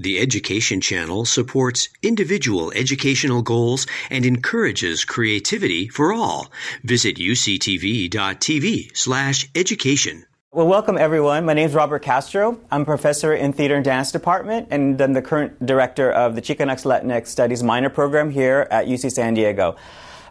The Education Channel supports individual educational goals and encourages creativity for all. Visit uctv.tv slash education. Well, welcome everyone. My name is Robert Castro. I'm a professor in theater and dance department, and I'm the current director of the Chicanx Latinx Studies minor program here at UC San Diego.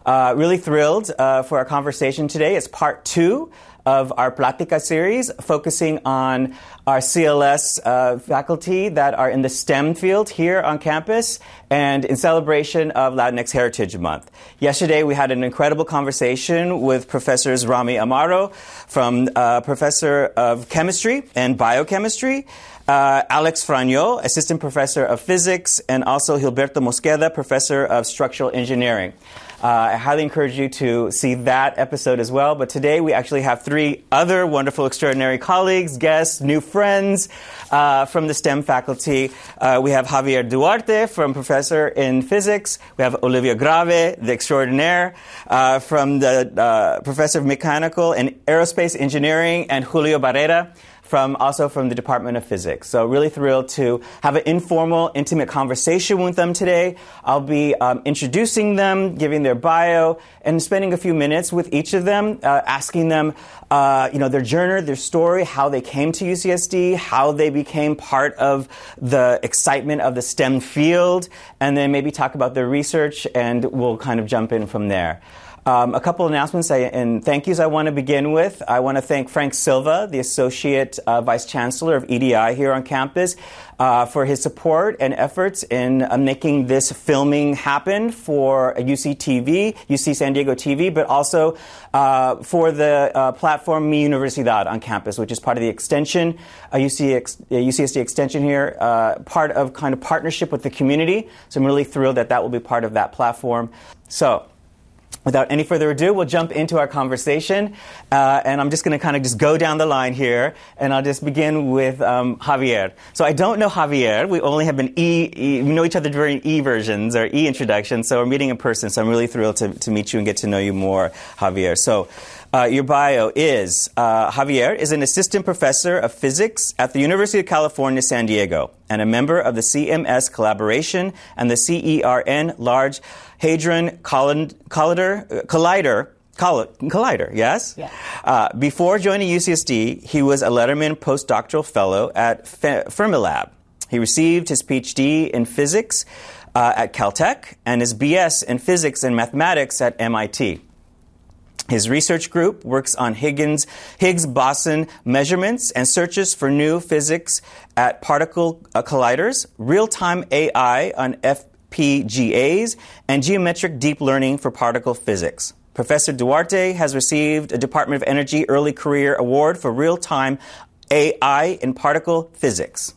Uh, really thrilled uh, for our conversation today. It's part two of our Platica series, focusing on our CLS uh, faculty that are in the STEM field here on campus and in celebration of Latinx Heritage Month. Yesterday, we had an incredible conversation with Professors Rommie Amaro, from uh, Professor of Chemistry and Biochemistry. Uh, Alex Frañó, Assistant Professor of Physics, and also Gilberto Mosqueda, Professor of Structural Engineering. Uh, I highly encourage you to see that episode as well. But today we actually have three other wonderful, extraordinary colleagues, guests, new friends uh, from the STEM faculty. Uh, we have Javier Duarte from Professor in Physics. We have Olivia Graeve, the extraordinaire, uh, from the uh, Professor of Mechanical and Aerospace Engineering, and Julio Barreiro from also from the Department of Physics. So really thrilled to have an informal, intimate conversation with them today. I'll be um, introducing them, giving their bio, and spending a few minutes with each of them, uh, asking them, uh, you know, their journey, their story, how they came to UCSD, how they became part of the excitement of the STEM field, and then maybe talk about their research, and we'll kind of jump in from there. Um, a couple announcements and thank yous I want to begin with. I want to thank Frank Silva, the Associate uh, Vice Chancellor of EDI here on campus, uh, for his support and efforts in uh, making this filming happen for UC TV, UC San Diego TV, but also uh, for the uh, platform Mi Universidad on campus, which is part of the extension, UC ex- UCSD extension here, uh, part of kind of partnership with the community. So I'm really thrilled that that will be part of that platform. So, Without any further ado, we'll jump into our conversation. Uh, and I'm just going to kind of just go down the line here. And I'll just begin with um, Javier. So I don't know Javier. We only have been e, e, we know each other during E versions or E introductions. So we're meeting in person. So I'm really thrilled to, to meet you and get to know you more, Javier. So uh, your bio is uh, Javier is an assistant professor of physics at the University of California, San Diego, and a member of the CMS Collaboration and the CERN Large Hadron Collider, uh, Collider Collider, yes? Yeah. Uh, before joining UCSD, he was a Lederman postdoctoral fellow at Fermilab. He received his PhD in physics uh, at Caltech and his BS in physics and mathematics at MIT. His research group works on Higgins, Higgs boson measurements and searches for new physics at particle uh, colliders, real time AI on FPGAs, and geometric deep learning for particle physics. Professor Duarte has received a Department of Energy Early Career Award for real time AI in particle physics.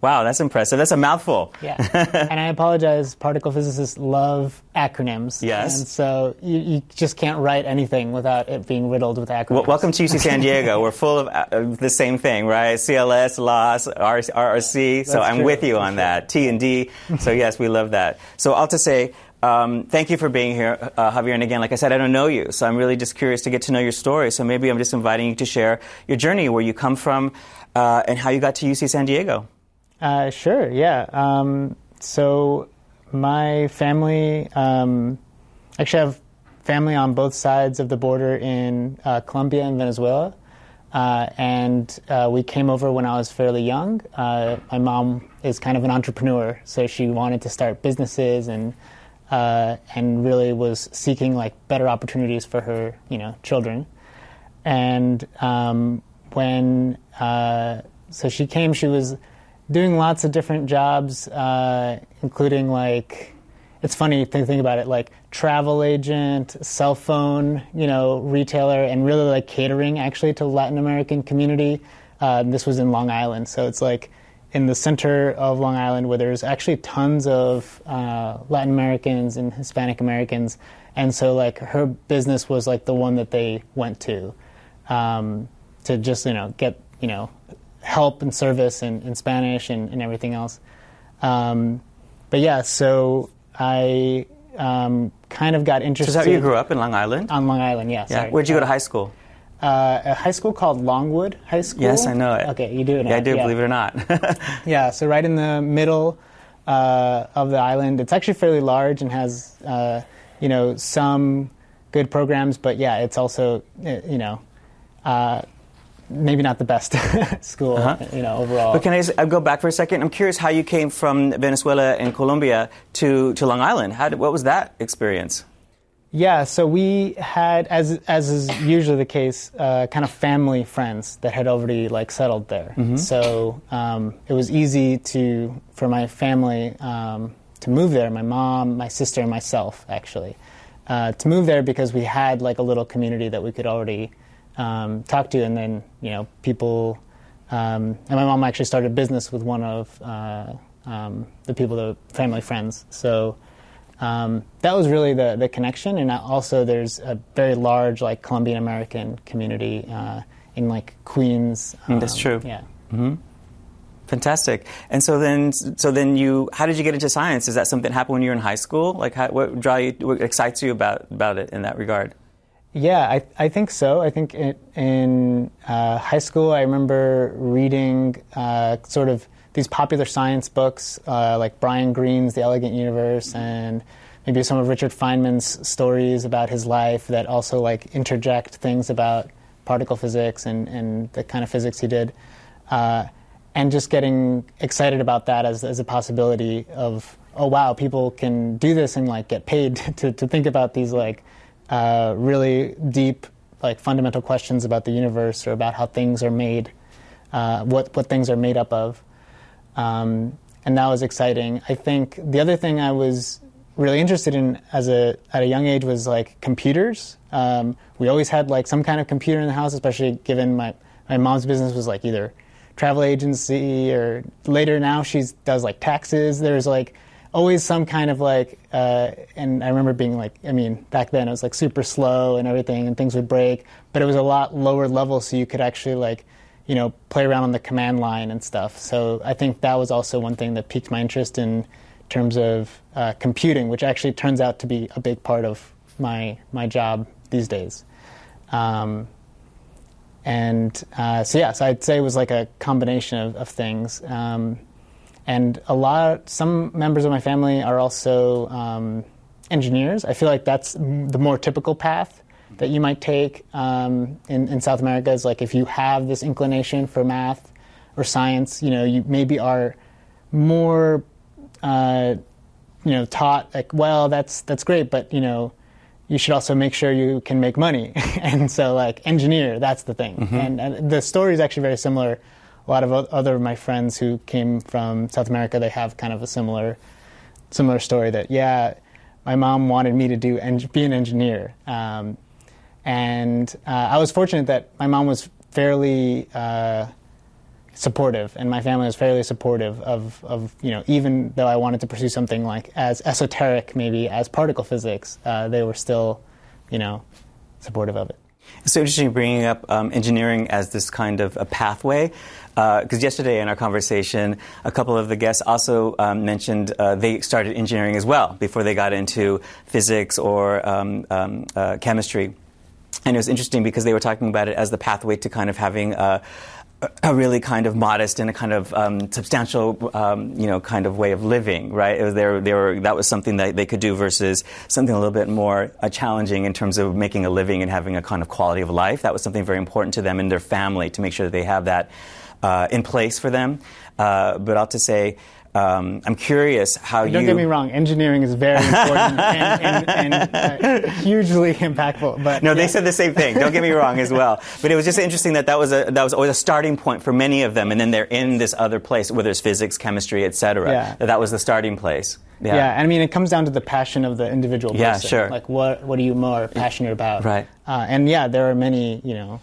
Wow, that's impressive. That's a mouthful. Yeah. and I apologize, particle physicists love acronyms. Yes. And so you, you, just can't write anything without it being riddled with acronyms. Well, welcome to UC San Diego. We're full of uh, the same thing, right? CLS, LOS, RRC. So I'm true. with you on that. T and D. So yes, we love that. So I'll just say, um, thank you for being here, uh, Javier. And again, like I said, I don't know you, so I'm really just curious to get to know your story. So maybe I'm just inviting you to share your journey, where you come from, uh, and how you got to UC San Diego. Uh, sure, yeah. Um, so my family, um, actually, I have family on both sides of the border in uh, Colombia and Venezuela. Uh, and uh, we came over when I was fairly young. Uh, my mom is kind of an entrepreneur, so she wanted to start businesses and uh, and really was seeking like better opportunities for her, you know, children. And um, when so she came, she was doing lots of different jobs, uh, including like, it's funny to think about it, like travel agent, cell phone, you know, retailer, and really like catering actually to Latin American community. Uh, this was in Long Island, so it's like in the center of Long Island where there's actually tons of uh, Latin Americans and Hispanic Americans, and so like her business was like the one that they went to um, to just you know get you know help and service in, in Spanish and, and everything else. Um, but yeah, so I um, kind of got interested. So, how you grew up in Long Island? On Long Island, yeah. yeah. Where'd you go to high school? uh, a high school called Longwood High School. Yes, I know it. Okay, you do know. Yeah, I do, yeah. believe it or not. Yeah, so right in the middle uh, of the island. It's actually fairly large and has, uh, you know, some good programs, but yeah, it's also, uh, you know, uh, maybe not the best school, you know, overall. Uh-huh. But can I just, uh, go back for a second? I'm curious how you came from Venezuela and Colombia to, to Long Island. How did, what was that experience? Yeah, so we had, as as is usually the case, uh, kind of family friends that had already like settled there. So um, it was easy to for my family um, to move there. My mom, my sister, and myself actually uh, to move there because we had like a little community that we could already um, talk to, and then you know people. Um, and my mom actually started a business with one of uh, um, the people, the family friends. So um, that was really the, the connection. And also, there's a very large like Colombian American community uh, in like Queens. Mm, that's um, true. Yeah. Fantastic. And so then, so then you, how did you get into science? Is that something that happened when you were in high school? Like, how, what draw you, what excites you about about it in that regard? Yeah, I, I think so. I think in, in uh, high school, I remember reading uh, sort of these popular science books uh, like Brian Greene's The Elegant Universe and maybe some of Richard Feynman's stories about his life that also like interject things about particle physics and, and the kind of physics he did. Uh, and just getting excited about that as, as a possibility of, oh wow, people can do this and like get paid to, to think about these like uh, really deep, like fundamental questions about the universe or about how things are made, uh, what what things are made up of, um, and that was exciting. I think the other thing I was really interested in as a at a young age was like computers. Um, we always had like some kind of computer in the house, especially given my my mom's business was like either travel agency or later now she does like taxes. There's like always some kind of like, uh, and I remember being like, I mean, back then it was like super slow and everything, and things would break, but it was a lot lower level, so you could actually like, you know, play around on the command line and stuff. So I think that was also one thing that piqued my interest in terms of uh, computing, which actually turns out to be a big part of my my job these days. Um, and uh, so yeah, so I'd say it was like a combination of, of things. Um, and a lot, some members of my family are also um, engineers. I feel like that's the more typical path that you might take um, in, in South America. Is like if you have this inclination for math or science, you know, you maybe are more, uh, you know, taught like, well, that's that's great, but you know, you should also make sure you can make money. and so, like, engineer, that's the thing. And, and the story is actually very similar. A lot of other of my friends who came from South America, they have kind of a similar, similar story that, yeah, my mom wanted me to do en- be an engineer. Um, and uh, I was fortunate that my mom was fairly uh, supportive, and my family was fairly supportive of, of, you know, even though I wanted to pursue something like as esoteric maybe as particle physics, uh, they were still, you know, supportive of it. It's so interesting bringing up um, engineering as this kind of a pathway. Because yesterday in our conversation, a couple of the guests also um, mentioned uh, they started engineering as well before they got into physics or um, um, uh, chemistry. And it was interesting because they were talking about it as the pathway to kind of having a, a really kind of modest and a kind of um, substantial, um, you know, kind of way of living, right? It was, they were, they were, that was something that they could do versus something a little bit more uh, challenging in terms of making a living and having a kind of quality of life. That was something very important to them and their family to make sure that they have that uh, in place for them. Uh, but I'll to say, um, I'm curious how you Don't get me wrong, engineering is very important and, and, and uh, hugely impactful. But No, they said the same thing. Don't get me wrong as well. But it was just interesting that that was a that was always a starting point for many of them, and then they're in this other place, whether it's physics, chemistry, etc. Yeah. That that was the starting place. Yeah. Yeah. and I mean, it comes down to the passion of the individual person. Yeah, sure. Like, what what are you more passionate about? Right. Uh, and yeah, there are many, you know,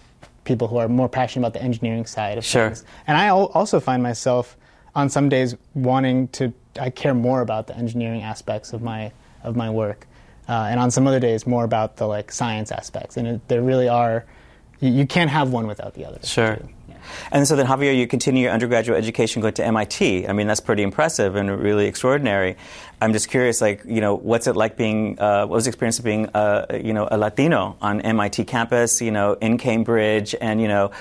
people who are more passionate about the engineering side of Sure. things. And I also find myself on some days wanting to. I care more about the engineering aspects of my of my work, uh, and on some other days more about the like science aspects. And it, there really are. You, you can't have one without the other. Sure. Yeah. And so then, Javier, you continue your undergraduate education going to MIT. I mean, that's pretty impressive and really extraordinary. I'm just curious, like, you know, what's it like being, uh, what was the experience of being, uh, you know, a Latino on MIT campus, you know, in Cambridge, and, you know,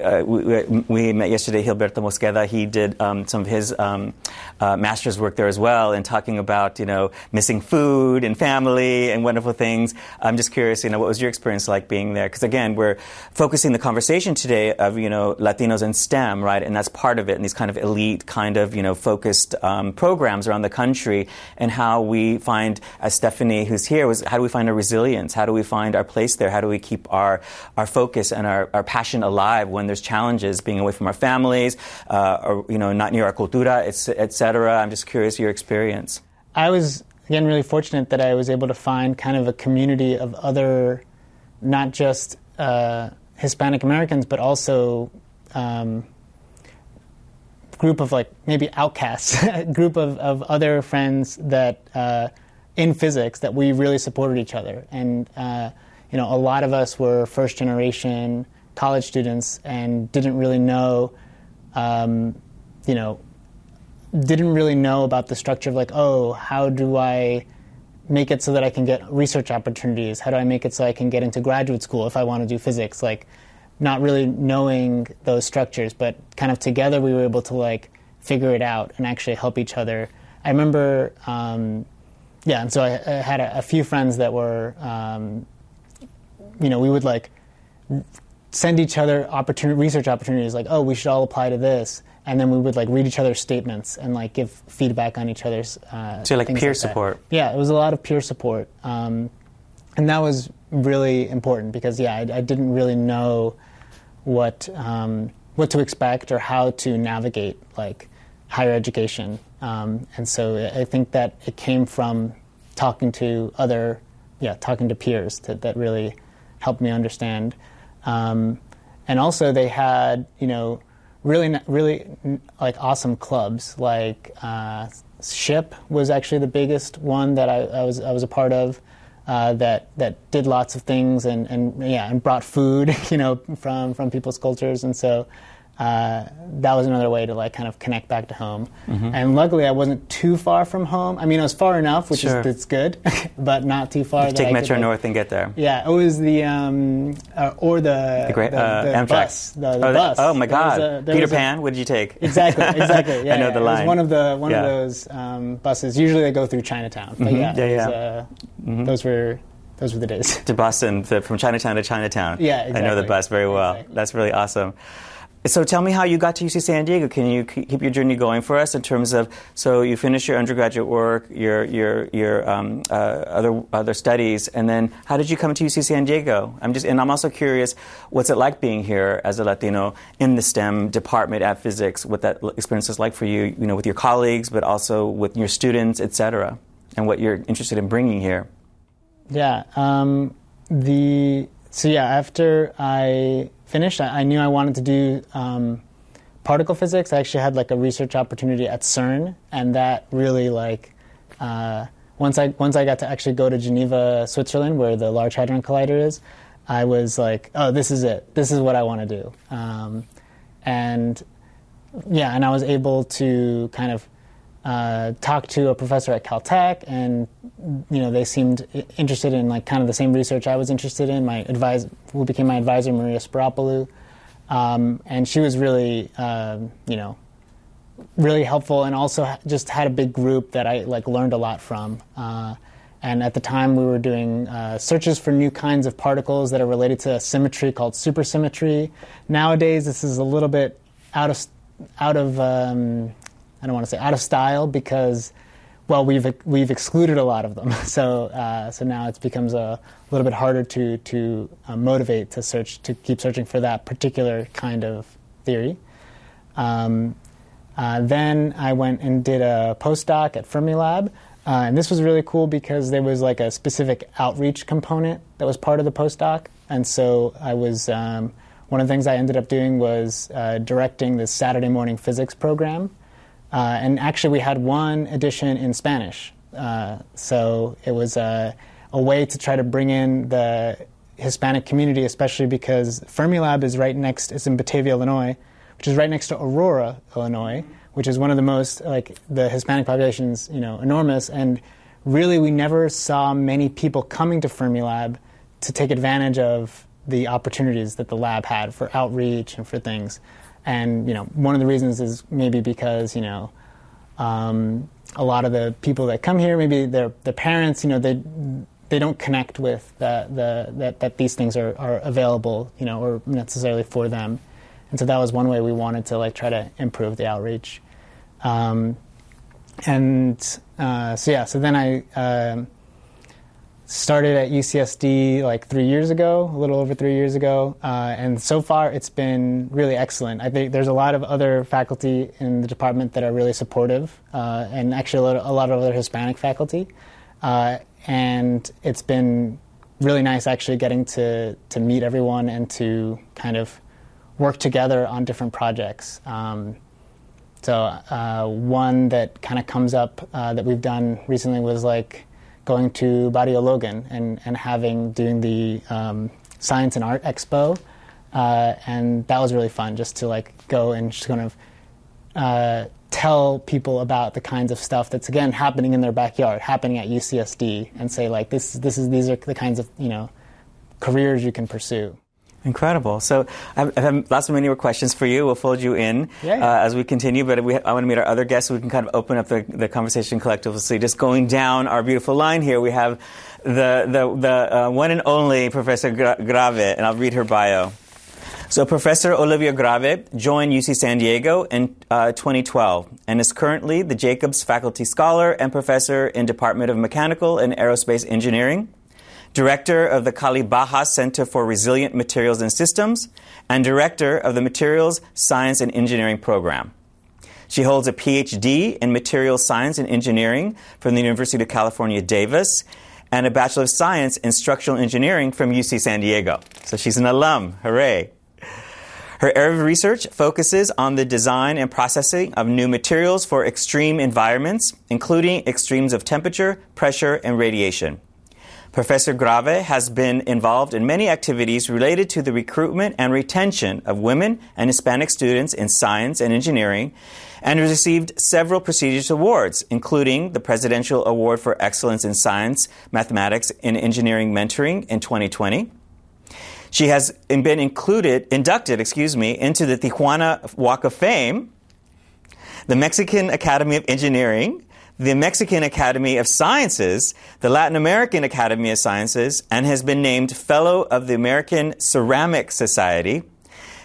uh, we, we, met yesterday Gilberto Mosqueda. He did um, some of his um, uh, master's work there as well, and talking about you know missing food and family and wonderful things. I'm just curious, you know, what was your experience like being there? Because again, we're focusing the conversation today of you know Latinos in STEM, right? And that's part of it, and these kind of elite, kind of you know focused um, programs around the country, and how we find, as Stephanie, who's here, was how do we find our resilience? How do we find our place there? How do we keep our our focus and our, our passion alive when there's challenges being away from our families, uh, or you know, not near our cultura, etc. I'm just curious your experience. I was again really fortunate that I was able to find kind of a community of other, not just uh, Hispanic Americans, but also. Um, group of like maybe outcasts, group of, of other friends that uh, in physics that we really supported each other, and uh, you know a lot of us were first generation college students and didn't really know, um, you know, didn't really know about the structure of like, oh, how do I make it so that I can get research opportunities? How do I make it so I can get into graduate school if I want to do physics? Like, not really knowing those structures, but kind of together we were able to like figure it out and actually help each other. I remember, um, yeah, and so I, I had a, a, few friends that were, um, you know, we would like send each other opportunity, research opportunities like, oh, we should all apply to this. And then we would like read each other's statements and like give feedback on each other's. Uh, so like peer like support. Yeah, it was a lot of peer support, um, and that was really important because yeah, I, I didn't really know what um, what to expect or how to navigate like higher education, um, and so I think that it came from talking to other, yeah, talking to peers that, that really helped me understand. Um, and also they had, you know, really, really like awesome clubs. Like uh, SHPE was actually the biggest one that I, I was I was a part of. Uh, that that did lots of things and, and yeah and brought food you know from from people's cultures and so uh, that was another way to like kind of connect back to home. Mm-hmm. And luckily, I wasn't too far from home. I mean, I was far enough, which sure. is it's good, but not too far. take I Metro could, North like, and get there. Yeah, it was the um, uh, or the the, great, the, uh, the bus. The, the oh, bus. oh my God, a, Peter Pan. A, what did you take? Exactly, exactly. Yeah, I know yeah, the line. It was one of the one yeah. of those um, buses. Usually, they go through Chinatown. But mm-hmm. yeah, yeah, yeah. Was, uh, mm-hmm. Those were those were the days. To Boston, to, from Chinatown to Chinatown. Yeah, exactly. I know the bus very well. Exactly. That's really awesome. So tell me how you got to UC San Diego. Can you keep your journey going for us in terms of so you finished your undergraduate work, your your your um, uh, other other studies, and then how did you come to UC San Diego? I'm just and I'm also curious, what's it like being here as a Latino in the STEM department at physics? What that experience is like for you, you know, with your colleagues, but also with your students, et cetera, and what you're interested in bringing here. Yeah. Um, the so yeah after I finished, I, I knew I wanted to do um, particle physics. I actually had like a research opportunity at CERN, and that really like uh, once I once I got to actually go to Geneva, Switzerland, where the Large Hadron Collider is, I was like, oh, this is it. This is what I want to do. Um, and yeah, and I was able to kind of uh, talk to a professor at Caltech, and you know they seemed interested in like kind of the same research I was interested in. My advisor, who became my advisor, Maria Spiropulu, um, and she was really uh, you know really helpful, and also just had a big group that I like learned a lot from. Uh, and at the time, we were doing uh, searches for new kinds of particles that are related to a symmetry called supersymmetry. Nowadays, this is a little bit out of out of um, I don't want to say out of style because, well, we've we've excluded a lot of them. So uh, so now it becomes a little bit harder to to uh, motivate to search to keep searching for that particular kind of theory. Um, uh, then I went and did a postdoc at Fermilab. Uh, and this was really cool because there was like a specific outreach component that was part of the postdoc. And so I was, um, one of the things I ended up doing was uh, directing the Saturday morning physics program uh, and actually, we had one edition in Spanish. Uh, so it was a, a, way to try to bring in the Hispanic community, especially because Fermilab is right next. It's in Batavia, Illinois, which is right next to Aurora, Illinois, which is one of the most like the Hispanic population's you know enormous, and really we never saw many people coming to Fermilab to take advantage of the opportunities that the lab had for outreach and for things. And you know, one of the reasons is maybe because you know. Um, a lot of the people that come here, maybe their their parents, you know, they they don't connect with the, the that, that these things are, are available, you know, or necessarily for them. And so that was one way we wanted to like try to improve the outreach. Um, and uh, so yeah, so then I uh, started at UCSD like three years ago, a little over three years ago, uh, and so far it's been really excellent. I think there's a lot of other faculty in the department that are really supportive, uh, and actually a lot, a lot, of other Hispanic faculty, uh, and it's been really nice actually getting to to meet everyone and to kind of work together on different projects. Um, so uh, one that kind of comes up uh, that we've done recently was like going to Barrio Logan and, and having doing the um, Science and Art Expo, uh, and that was really fun just to like go and just kind of uh, tell people about the kinds of stuff that's again happening in their backyard, happening at UCSD, and say like this this is these are the kinds of you know careers you can pursue. Incredible. So I have lots of many more questions for you. We'll fold you in yeah, yeah. Uh, as we continue, but we, I want to meet our other guests so we can kind of open up the, the conversation collectively. Just going down our beautiful line here, we have the, the, the uh, one and only Professor Graeve, and I'll read her bio. So Professor Olivia Graeve joined UC San Diego in uh, 2012 and is currently the Jacobs Faculty Scholar and Professor in Department of Mechanical and Aerospace Engineering Director of the CaliBaja Center for Resilient Materials and Systems, and Director of the Materials Science and Engineering Program. She holds a PhD in Materials Science and Engineering from the University of California, Davis, and a Bachelor of Science in Structural Engineering from UC San Diego. So she's an alum. Hooray! Her area of research focuses on the design and processing of new materials for extreme environments, including extremes of temperature, pressure, and radiation. Professor Graeve has been involved in many activities related to the recruitment and retention of women and Hispanic students in science and engineering and has received several prestigious awards, including the Presidential Award for Excellence in Science, Mathematics, and Engineering Mentoring in 2020. She has been included, inducted, excuse me, into the Tijuana Walk of Fame, the Mexican Academy of Engineering, the Mexican Academy of Sciences, the Latin American Academy of Sciences, and has been named Fellow of the American Ceramic Society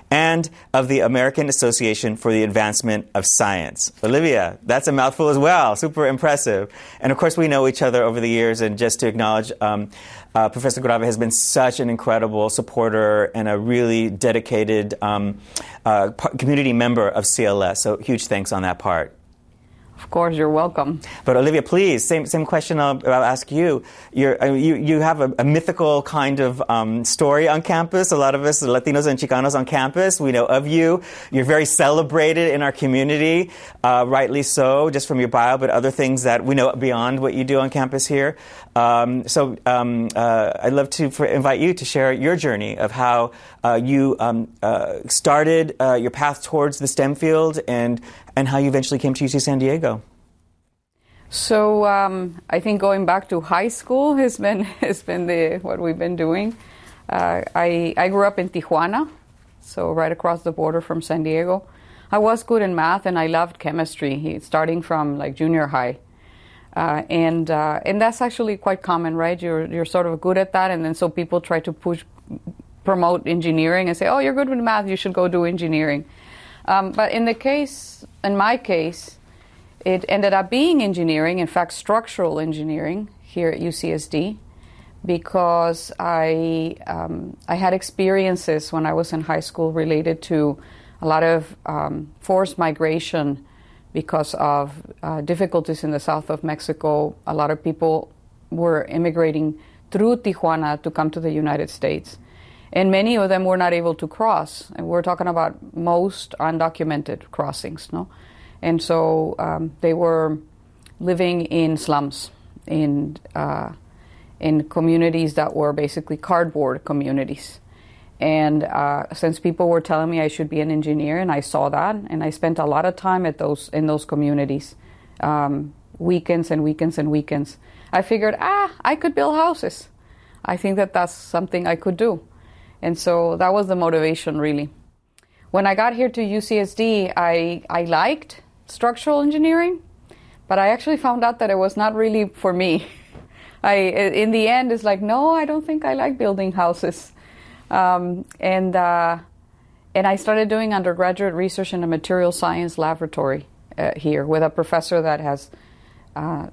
and of the American Association for the Advancement of Science. Olivia, that's a mouthful as well. Super impressive. And of course, we know each other over the years, and just to acknowledge, um, uh, Professor Graeve has been such an incredible supporter and a really dedicated um, uh, community member of CLS. So, huge thanks on that part. Of course, you're welcome. But Olivia, please, same same question I'll, I'll ask you. You're, uh, you you have a, a mythical kind of um, story on campus. A lot of us, Latinos and Chicanos on campus, we know of you. You're very celebrated in our community, uh, rightly so, just from your bio, but other things that we know beyond what you do on campus here. Um, so um, uh, I'd love to for, invite you to share your journey of how uh, you um, uh, started uh, your path towards the STEM field and and how you eventually came to UC San Diego. So um, I think going back to high school has been has been the what we've been doing. Uh, I I grew up in Tijuana, so right across the border from San Diego. I was good in math and I loved chemistry, starting from like junior high. Uh, and uh, and that's actually quite common, right? You're you're sort of good at that, and then so people try to push promote engineering and say, oh, you're good with math, you should go do engineering. Um, but in the case, in my case, it ended up being engineering, in fact, structural engineering here at UCSD, because I um, I had experiences when I was in high school related to a lot of um, forced migration because of uh, difficulties in the south of Mexico. A lot of people were immigrating through Tijuana to come to the United States and many of them were not able to cross. And we're talking about most undocumented crossings, no? And so um, they were living in slums, in uh, in communities that were basically cardboard communities. And uh, since people were telling me I should be an engineer, and I saw that, and I spent a lot of time at those in those communities, um, weekends and weekends and weekends. I figured, ah, I could build houses. I think that that's something I could do, and so that was the motivation really. When I got here to UCSD, I I liked structural engineering, but I actually found out that it was not really for me. I in the end, it's like, no, I don't think I like building houses. Um, and uh, and I started doing undergraduate research in a material science laboratory uh, here with a professor that has uh,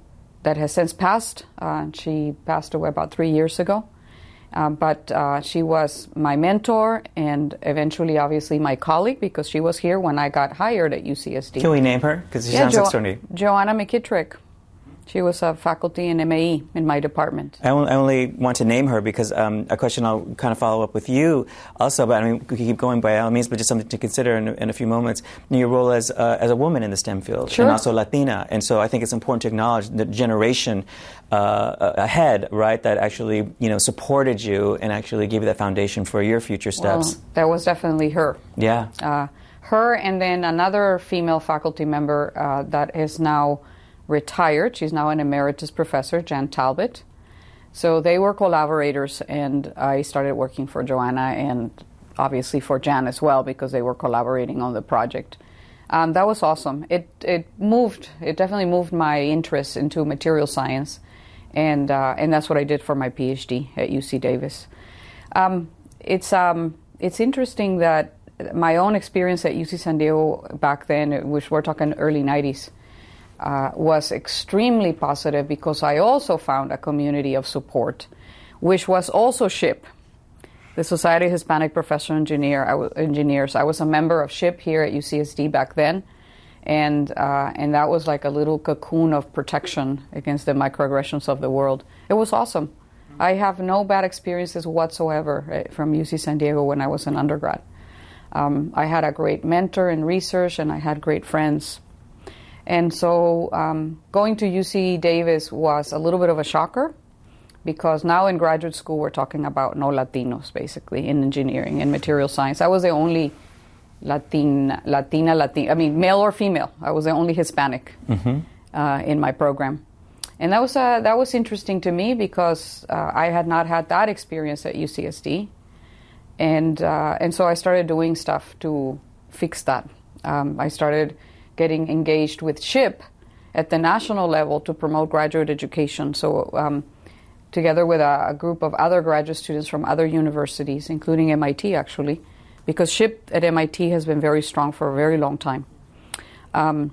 that has since passed. Uh, she passed away about three years ago. Uh, but uh, she was my mentor and eventually, obviously, my colleague because she was here when I got hired at UCSD. Can we name her? Because she Yeah, sounds Jo-. Joanna McKittrick. She was a faculty in MAE in my department. I only, want to name her because um, a question I'll kind of follow up with you also, but I mean, we can keep going by all means, but just something to consider in, in a few moments. Your role as, uh, as a woman in the STEM field Sure. and also Latina. And so I think it's important to acknowledge the generation uh, ahead, right, that actually, you know, supported you and actually gave you that foundation for your future steps. Well, that was definitely her. yeah. Uh, her and then another female faculty member uh, that is now retired. She's now an emeritus professor, Jan Talbot. So they were collaborators, and I started working for Joanna and obviously for Jan as well because they were collaborating on the project. Um, that was awesome. It it moved. It definitely moved my interest into material science, and uh, and that's what I did for my PhD at UC Davis. Um, it's um, it's interesting that my own experience at UC San Diego back then, which we're talking early '90s, uh, was extremely positive because I also found a community of support, which was also SHPE, the Society of Hispanic Professional Engineer, I w- Engineers. I was a member of SHPE here at UCSD back then, and uh, and that was like a little cocoon of protection against the microaggressions of the world. It was awesome. I have no bad experiences whatsoever eh, from UC San Diego when I was an undergrad. Um, I had a great mentor in research, and I had great friends. And so um, going to UC Davis was a little bit of a shocker because now in graduate school we're talking about no Latinos basically in engineering and material science. I was the only Latina, Latina, Latina, I mean, male or female. I was the only Hispanic uh, in my program. And that was, uh, that was interesting to me because uh, I had not had that experience at UCSD. And, uh, and so I started doing stuff to fix that. Um, I started getting engaged with SHPE at the national level to promote graduate education. So, um, together with a, a group of other graduate students from other universities, including MIT actually, because SHPE at MIT has been very strong for a very long time. Um,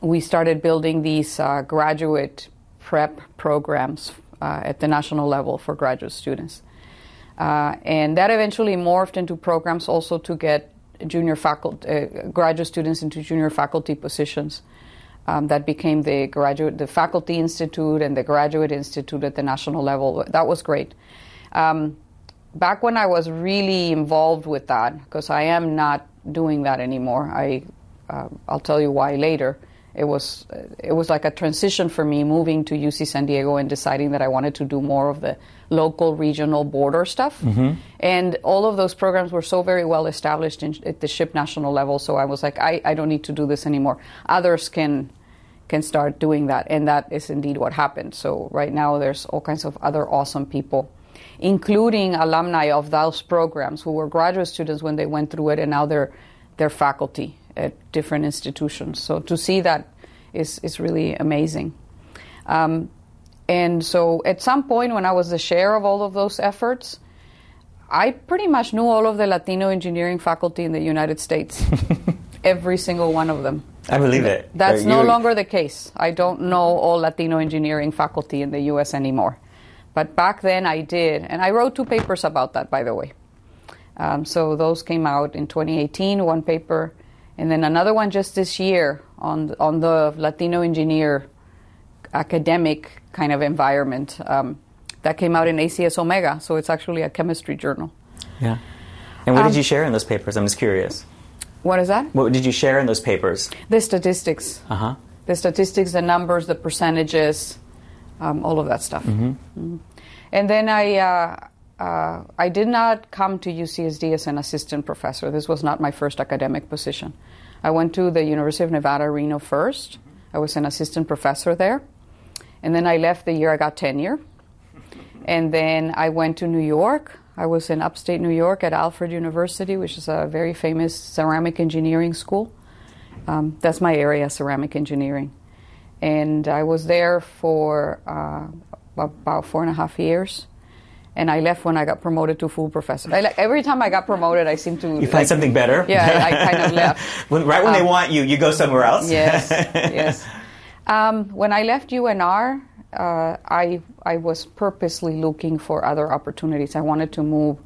we started building these uh, graduate prep programs uh, at the national level for graduate students. Uh, and that eventually morphed into programs also to get junior faculty, uh, graduate students into junior faculty positions. Um, that became the graduate, the faculty institute and the graduate institute at the national level. That was great. Um, back when I was really involved with that, because I am not doing that anymore. I, uh, I'll tell you why later. It was it was like a transition for me moving to UC San Diego and deciding that I wanted to do more of the local, regional border stuff. Mm-hmm. And all of those programs were so very well established in, at the SHPE national level. So I was like, I, I don't need to do this anymore. Others can can start doing that, and that is indeed what happened. So right now, there's all kinds of other awesome people, including alumni of those programs who were graduate students when they went through it, and now they're they're faculty at different institutions. So to see that is is really amazing. Um, and so at some point, when I was the chair of all of those efforts, I pretty much knew all of the Latino engineering faculty in the United States, every single one of them. I believe it. That's no longer the case. I don't know all Latino engineering faculty in the U.S. anymore. But back then I did. And I wrote two papers about that, by the way. Um, so those came out in 2018, one paper, and then another one just this year on, on the Latino engineer academic kind of environment. Um, that came out in ACS Omega, so it's actually a chemistry journal. Yeah. And what Um, did you share in those papers? I'm just curious. What is that? What did you share in those papers? The statistics. Uh huh. the statistics, the numbers, the percentages, um, all of that stuff. Mm-hmm. And then I, uh, uh, I did not come to UCSD as an assistant professor. This was not my first academic position. I went to the University of Nevada, Reno first. I was an assistant professor there. And then I left the year I got tenure. And then I went to New York. I was in upstate New York at Alfred University, which is a very famous ceramic engineering school. Um, that's my area, ceramic engineering. And I was there for uh, about four and a half years. And I left when I got promoted to full professor. I, like, every time I got promoted, I seem to. You like, find something better? Yeah, I kind of left. when, right when Um, they want you, you go somewhere else? Yes, yes. Um, when I left UNR, uh, I I was purposely looking for other opportunities. I wanted to move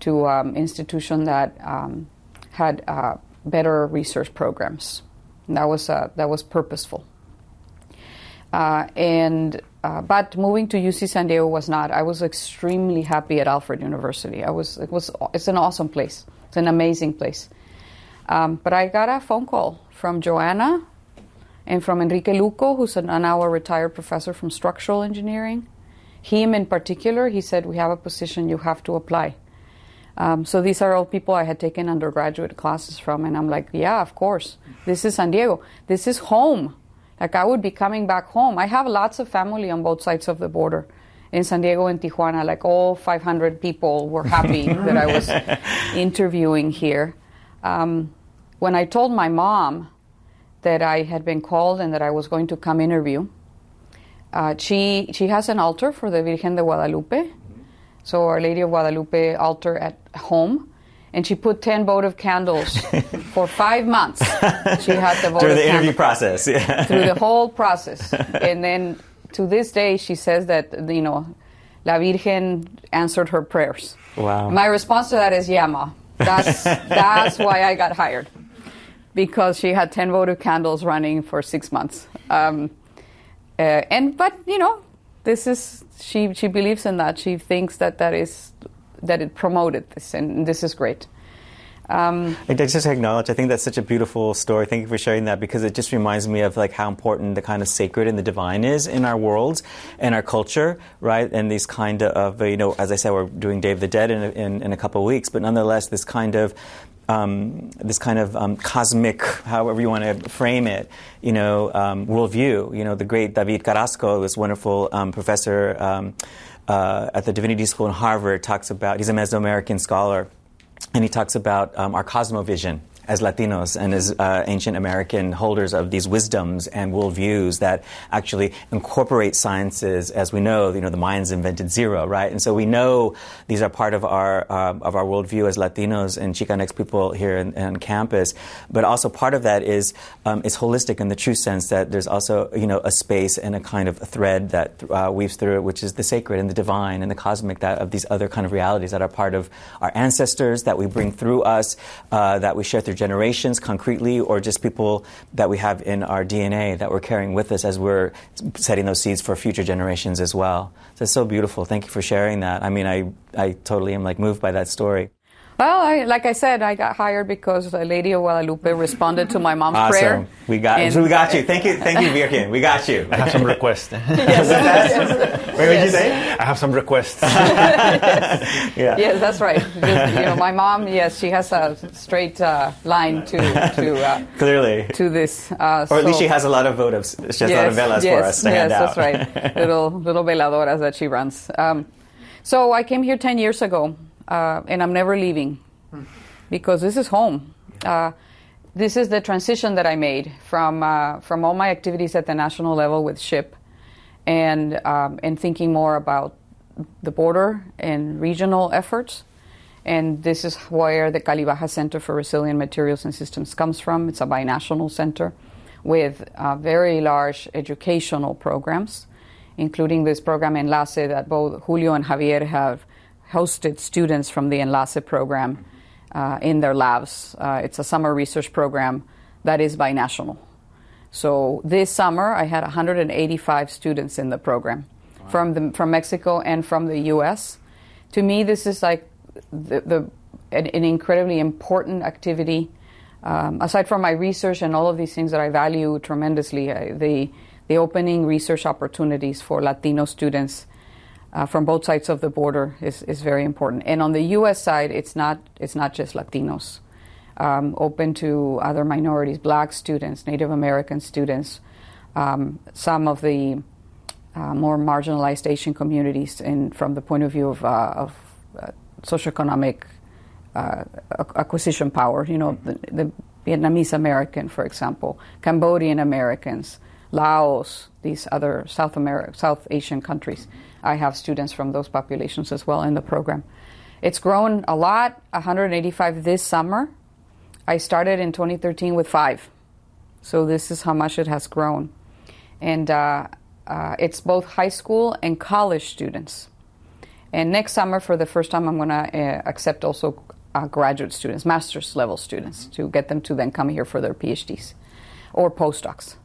to um, institution that um, had uh, better research programs. And that was uh, that was purposeful. Uh, and uh, but moving to UC San Diego was not. I was extremely happy at Alfred University. I was it was it's an awesome place. It's an amazing place. Um, but I got a phone call from Joanna and from Enrique Luco, who's an, now a retired professor from structural engineering. Him in particular, he said, We have a position, you have to apply. Um, so these are all people I had taken undergraduate classes from, and I'm like, Yeah, of course. This is San Diego. This is home. Like, I would be coming back home. I have lots of family on both sides of the border. In San Diego and Tijuana, like all 500 people were happy that I was interviewing here. Um, when I told my mom that I had been called and that I was going to come interview, uh, she she has an altar for the Virgen de Guadalupe, so Our Lady of Guadalupe altar at home, and she put ten votive candles for five months. She had the votive Through the interview process. Yeah. through the whole process. And then to this day, she says that, you know, La Virgen answered her prayers. Wow. My response to that is, yeah, Ma. That's, that's why I got hired. Because she had 10 votive candles running for six months. Um, uh, and, but, you know, this is, she, she believes in that. She thinks that that is, that it promoted this, and this is great. Um, I just acknowledge. I think that's such a beautiful story. Thank you for sharing that because it just reminds me of like how important the kind of sacred and the divine is in our world and our culture, right? And these kind of, you know, as I said, we're doing Day of the Dead in a, in, in a couple of weeks, but nonetheless, this kind of um, this kind of um, cosmic, however you want to frame it, you know, um, worldview. You know, the great David Carrasco, this wonderful um, professor um, uh, at the Divinity School in Harvard, talks about. He's a Mesoamerican scholar and he talks about um, our cosmovision as Latinos and as uh, ancient American holders of these wisdoms and worldviews that actually incorporate sciences. As we know, you know, the Mayans invented zero, right? And so we know these are part of our uh, of our worldview as Latinos and Chicanx people here in, on campus. But also part of that is um, is holistic in the true sense that there's also you know a space and a kind of thread that uh, weaves through it, which is the sacred and the divine and the cosmic that of these other kind of realities that are part of our ancestors that we bring through us, uh, that we share through generations concretely, or just people that we have in our DNA that we're carrying with us as we're setting those seeds for future generations as well. So it's so beautiful. Thank you for sharing that. I mean, I, I totally am like moved by that story. Well, I, like I said, I got hired because the Lady of Guadalupe responded to my mom's Awesome. prayer. We got And- so we got you. Thank you, thank you, Virgin. We got you. I have some requests. yes. Wait, what did you say? I have some requests. yes. Yeah. Yes, that's right. Just, you know, my mom, yes, she has a straight uh, line to to uh, Clearly. to this. Uh, Or at least she has a lot of votives. She has a lot of velas yes, for us to yes, hand out. that's right. little little veladoras that she runs. Um, so I came here ten years ago, uh, and I'm never leaving because this is home. Uh, this is the transition that I made from uh, from all my activities at the national level with SHPE, and um, and thinking more about the border and regional efforts. And this is where the CaliBaja Center for Resilient Materials and Systems comes from. It's a binational center with uh, very large educational programs, including this program Enlace that both Julio and Javier have hosted students from the Enlace program uh, in their labs. Uh, it's a summer research program that is binational. So this summer, I had 185 students in the program from the, from Mexico and from the U.S. To me, this is like the, the an, an incredibly important activity. Um, aside from my research and all of these things that I value tremendously, uh, the the opening research opportunities for Latino students uh, from both sides of the border is, is very important. And on the U.S. side, it's not it's not just Latinos. Um, open to other minorities, Black students, Native American students, um, some of the uh, more marginalized Asian communities, in, from the point of view of, uh, of uh, socioeconomic uh, acquisition power. You know, the, the Vietnamese American, for example, Cambodian Americans, Laos, these other South America, South Asian countries. I have students from those populations as well in the program. It's grown a lot, 185 this summer. I started in 2013 with five. So this is how much it has grown. And uh, uh, it's both high school and college students. And next summer, for the first time, I'm going to uh, accept also uh, graduate students, master's level students, to get them to then come here for their PhDs or postdocs.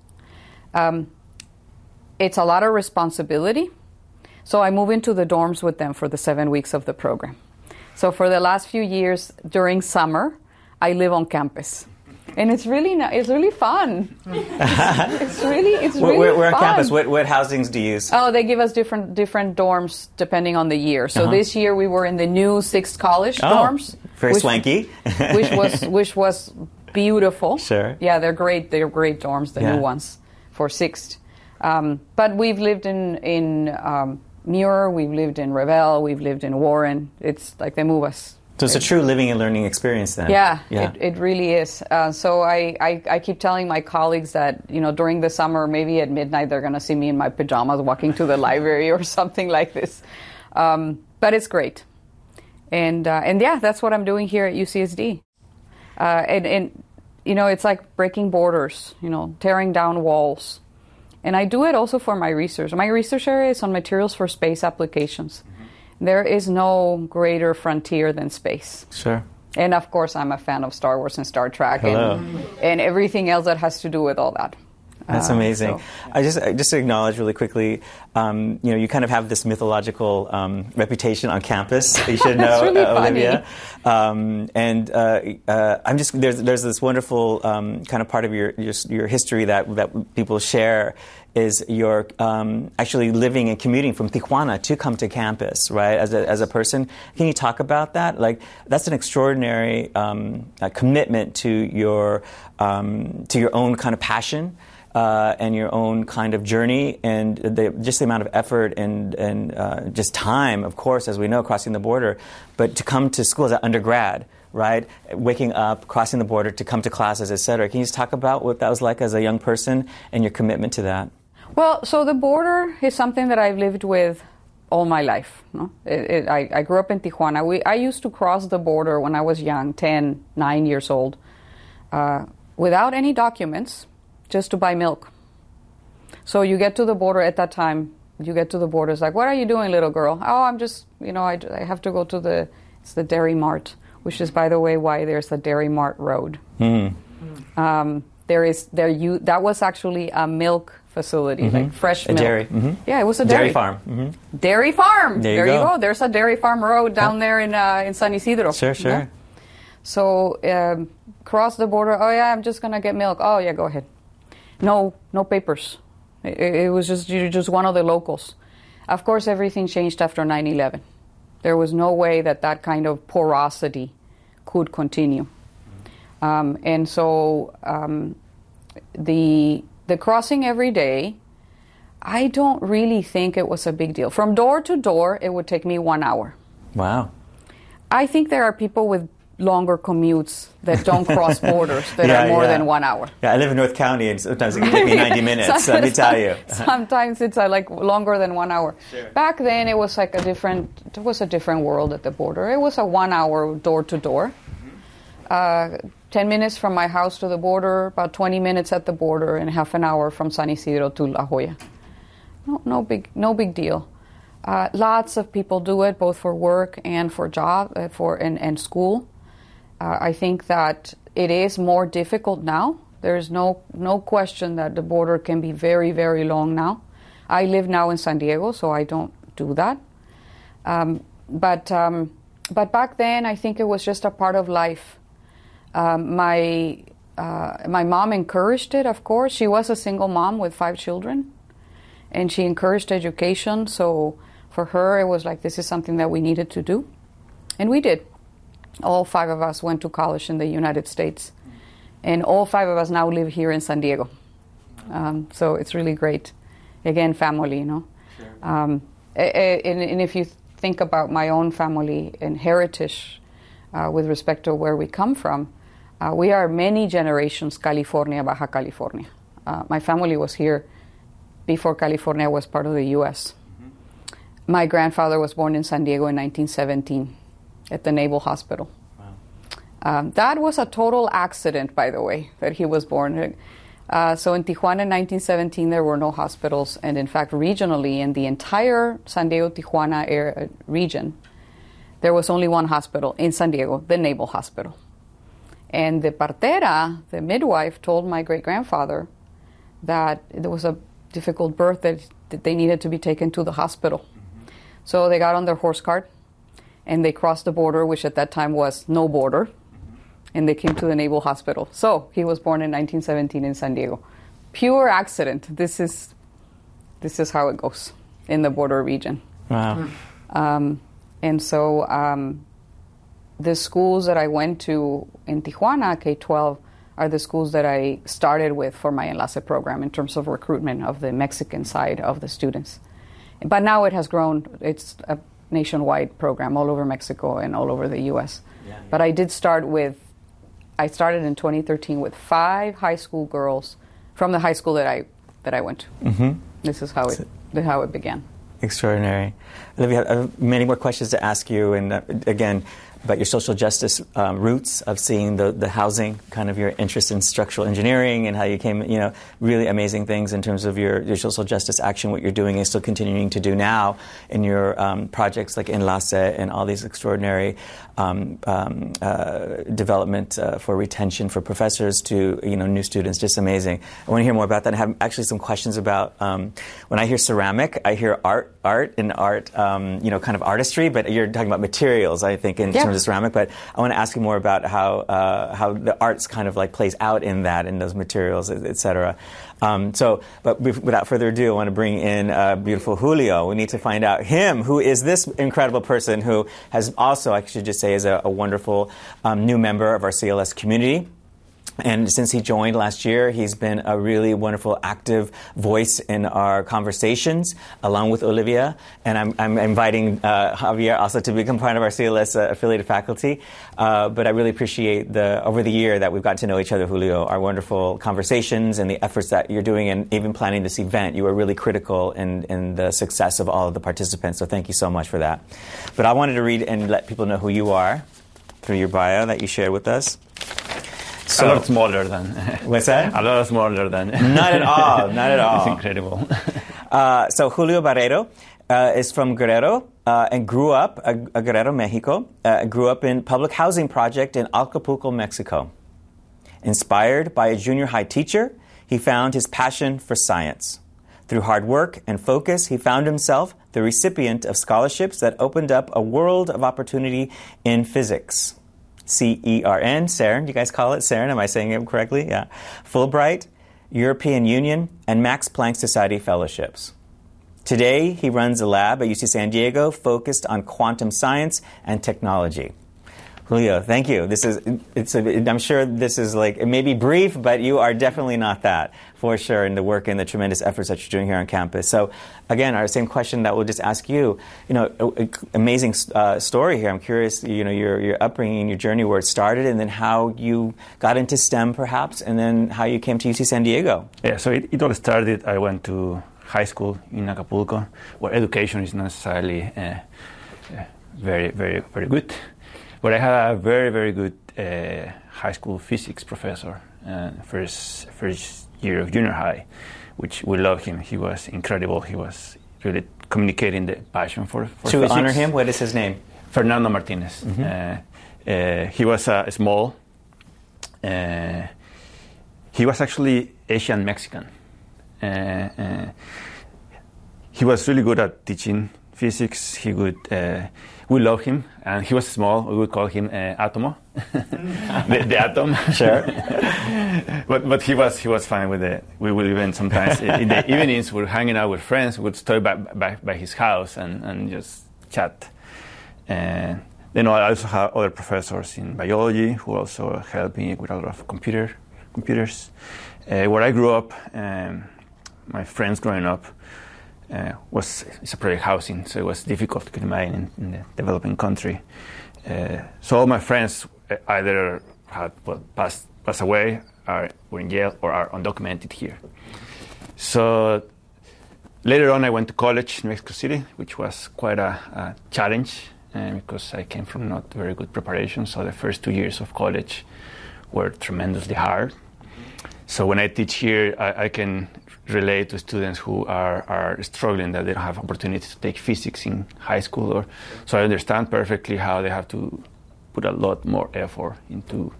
Um, it's a lot of responsibility. So I move into the dorms with them for the seven weeks of the program. So for the last few years during summer, I live on campus and it's really not, it's really fun. it's, really it's really where, where fun. on campus? What, what housings do you use? Oh, they give us different different dorms depending on the year. So Uh-huh. this year we were in the new Sixth College Oh, dorms, very which- swanky. which was which was beautiful. Sure. Yeah, they're great. They're great dorms, the Yeah. new ones for Sixth. Um, but we've lived in in um, Muir, we've lived in Revelle, we've lived in Warren. It's like they move us So it's a true living and learning experience then. yeah, Yeah. It, it really is. Uh, so I, I, I keep telling my colleagues that, you know, during the summer, maybe at midnight, they're going to see me in my pajamas walking to the library or something like this. Um, but it's great. And, uh, and yeah, that's what I'm doing here at UCSD. Uh, and, and, you know, it's like breaking borders, you know, tearing down walls. And I do it also for my research. My research area is on materials for space applications. Mm-hmm. There is no greater frontier than space. Sure. And of course, I'm a fan of Star Wars and Star Trek and, and everything else that has to do with all that. That's Uh, amazing. so- I just I just to acknowledge really quickly. Um, you know, you kind of have this mythological um, reputation on campus. You should know, really uh. Olivia. Um, and uh, uh, I'm just there's there's this wonderful um, kind of part of your, your your history that that people share is your um, actually living and commuting from Tijuana to come to campus, right? As a, as a person, can you talk about that? Like that's an extraordinary um, uh, commitment to your um, to your own kind of passion uh, and your own kind of journey, and the, just the amount of effort and and uh, just time, of course, as we know, crossing the border. But to come to school as an undergrad, right? Waking up, crossing the border to come to classes, et cetera. Can you just talk about what that was like as a young person and your commitment to that? Well, so the border is something that I've lived with all my life. No? It, it, I, I grew up in Tijuana. We, I used to cross the border when I was young, 10, 9 years old, uh, without any documents, just to buy milk. So you get to the border at that time, you get to the border, it's like, what are you doing, little girl? Oh, I'm just, you know, I, I have to go to the, it's the Dairy Mart, which is, by the way, why there's a Dairy Mart Road. Um, there is, there you, that was actually a milk facility, like fresh Mm-hmm. A milk. dairy, mhm. Yeah, it was a Dairy dairy, farm. hmm Dairy farm. There you go. There's a dairy farm road down there in uh, in San Ysidro. Sure, sure. Yeah. So um, cross the border. Oh yeah, I'm just gonna get milk. Oh yeah, go ahead. No, no papers. It, it was just you're just one of the locals. Of course, everything changed after 9/11. There was no way that that kind of porosity could continue. Um, and so um, the the crossing every day, I don't really think it was a big deal. From door to door, it would take me one hour. Wow. I think there are people with longer commutes that don't cross borders that Yeah, are more yeah. than one hour. Yeah, I live in North County, and sometimes it can take me 90 minutes. let me tell you. Sometimes it's uh, like longer than one hour. Back then, it was like a different. It was a different world at the border. It was a one-hour door to door. Uh, Ten minutes from my house to the border, about 20 minutes at the border, and half an hour from San Ysidro to La Jolla. No, no big, no big deal. Uh, lots of people do it, both for work and for job, uh, for and, and school. Uh, I think that it is more difficult now. There's no no question that the border can be very very long now. I live now in San Diego, so I don't do that. Um, but um, but back then, I think it was just a part of life. Um, my uh, my mom encouraged it. Of course, she was a single mom with five children, and she encouraged education. So for her, it was like this is something that we needed to do, and we did. All five of us went to college in the United States, and all five of us now live here in San Diego. Um, so it's really great. Again, family, you know. Um, a- a- and, and if you think about my own family and heritage uh, with respect to where we come from, uh, we are many generations California, Baja California. Uh, my family was here before California was part of the U.S. My grandfather was born in San Diego in 1917 at the Naval Hospital. Um, that was a total accident, by the way, that he was born. Uh, so in Tijuana in 1917, there were no hospitals, and in fact, regionally, in the entire San Diego Tijuana area, region, there was only one hospital in San Diego, the Naval Hospital. And the partera, the midwife, told my great grandfather that there was a difficult birth that, that they needed to be taken to the hospital. So they got on their horse cart and they crossed the border, which at that time was no border, and they came to the Naval Hospital. So he was born in 1917 in San Diego. Pure accident. This is this is how it goes in the border region. Wow. Um, and so um, the schools that I went to in Tijuana, K 12, are the schools that I started with for my Enlace program in terms of recruitment of the Mexican side of the students. But now it has grown, it's a nationwide program all over Mexico and all over the US. But I did start with, I started in 2013 with five high school girls from the high school that I, that I went to. Mm-hmm. This is how it, how it began. Extraordinary. Olivia, I have many more questions to ask you, and uh, again, about your social justice um, roots of seeing the, the housing, kind of your interest in structural engineering, and how you came, you know, really amazing things in terms of your, your social justice action, what you're doing and still continuing to do now in your um, projects like Enlace and all these extraordinary um, um, uh, development uh, for retention for professors to, you know, new students. Just amazing. I want to hear more about that. I have actually some questions about um, when I hear ceramic, I hear art, art and art, um, you know, kind of artistry, but you're talking about materials, I think, in Yeah. terms of ceramic. But I want to ask you more about how uh, how the arts kind of like plays out in that, in those materials, et et cetera. Um, so, but without further ado, I want to bring in uh, beautiful Julio. We need to find out him, who is this incredible person who has also, I should just say, is a, a wonderful um, new member of our CLS community. And since he joined last year, he's been a really wonderful, active voice in our conversations, along with Olivia. And I'm, I'm inviting uh, Javier also to become part of our CLS uh, affiliated faculty. Uh, but I really appreciate the over the year that we've gotten to know each other, Julio. Our wonderful conversations and the efforts that you're doing, and even planning this event. You were really critical in, in the success of all of the participants. So thank you so much for that. But I wanted to read and let people know who you are through your bio that you shared with us. A lot smaller than. What's that? a lot smaller than. Not at all. Not at all. It's incredible. Uh, so Julio Barreiro uh, is from Guerrero uh, and grew up uh, uh, Guerrero, Mexico. Uh, grew up in public housing project in Acapulco, Mexico. Inspired by a junior high teacher, he found his passion for science. Through hard work and focus, he found himself the recipient of scholarships that opened up a world of opportunity in physics. C E R N, CERN, you guys call it CERN, am I saying it correctly? Yeah. Fulbright, European Union, and Max Planck Society fellowships. Today, he runs a lab at UC San Diego focused on quantum science and technology. Julio, thank you. This is, it's a, I'm sure this is like, it may be brief, but you are definitely not that, for sure, in the work and the tremendous efforts that you're doing here on campus. So, again, our same question that we'll just ask you, you know, a- a- amazing uh, story here. I'm curious, you know, your, your upbringing, your journey, where it started, and then how you got into STEM, perhaps, and then how you came to UC San Diego. Yeah, so it, it all started. I went to high school in Acapulco, where education is not necessarily uh, uh, very, very, very good. But I had a very, very good uh, high school physics professor, uh, first first year of junior high, which we love him. He was incredible. He was really communicating the passion for, for To physics. honor him, what is his name? Fernando Martinez. Uh, uh, he was uh, small. Uh, he was actually Asian Mexican. Uh, uh, he was really good at teaching physics, he would uh, we love him, and he was small. We would call him uh, Atomo, the, the, atom. Sure. but but he was he was fine with it. We would even sometimes in the evenings we're hanging out with friends. We would stay by, by, by his house and, and just chat. And then I also have other professors in biology who also help me with a lot of computer computers. Uh, where I grew up, um, my friends growing up uh, was it's a project housing, so it was difficult to imagine in, in the developing country. Uh, so all my friends uh, either had well, passed, passed away, are were in jail, or are undocumented here. So later on, I went to college in Mexico City, which was quite a, a challenge uh, because I came from not very good preparation. So the first two years of college were tremendously hard. So when I teach here, I, I can relate to students who are, are struggling that they don't have opportunity to take physics in high school or so I understand perfectly how they have to put a lot more effort into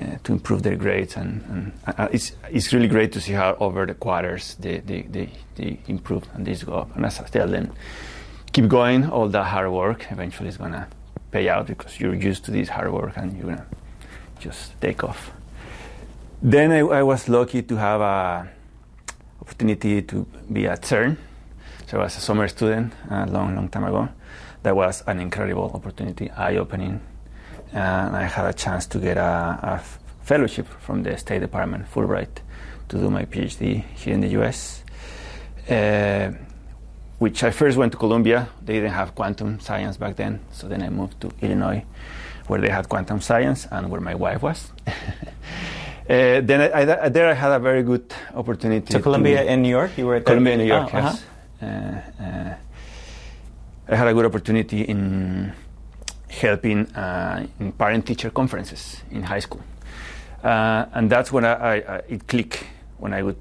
uh, to improve their grades and, and uh, it's, it's really great to see how over the quarters they, they, they, they improve and they go up. And as I tell them keep going all that hard work eventually is gonna pay out because you're used to this hard work and you're gonna just take off. Then I, I was lucky to have a opportunity to be at CERN. So I was a summer student a long, long time ago. That was an incredible opportunity, eye-opening, and I had a chance to get a, a fellowship from the State Department, Fulbright, to do my PhD here in the U.S. Uh, which I first went to Columbia. They didn't have quantum science back then, so then I moved to Illinois, where they had quantum science and where my wife was. Uh, then I, I, there I had a very good opportunity. So Columbia in New York, you were at Columbia in New York. Oh, yes. Uh-huh. Uh, uh, I had a good opportunity in helping uh, in parent-teacher conferences in high school, uh, and that's when I, I, it clicked when I would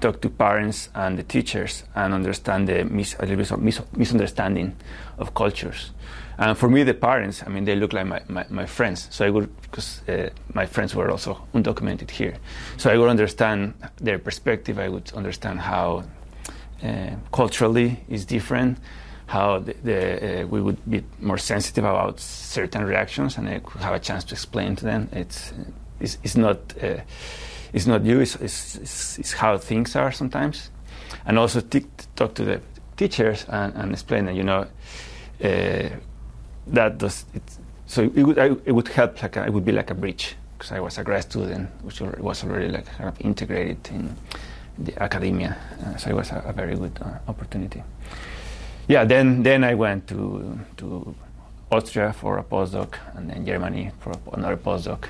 talk to parents and the teachers and understand the mis- a little bit of mis- misunderstanding of cultures. And for me, the parents, I mean, they look like my, my, my friends. So I would, because uh, my friends were also undocumented here. So I would understand their perspective. I would understand how uh, culturally is different, how the, the, uh, we would be more sensitive about certain reactions, and I could have a chance to explain to them. It's, it's, it's not, uh, it's not you, it's, it's, it's, how things are sometimes. And also t- talk to the teachers and, and explain that, you know, uh, that does it, so it would, I, it would help like a, it would be like a bridge because I was a grad student which was already like kind of integrated in the academia uh, so it was a, a very good uh, opportunity. Yeah then then I went to to Austria for a postdoc and then Germany for another postdoc.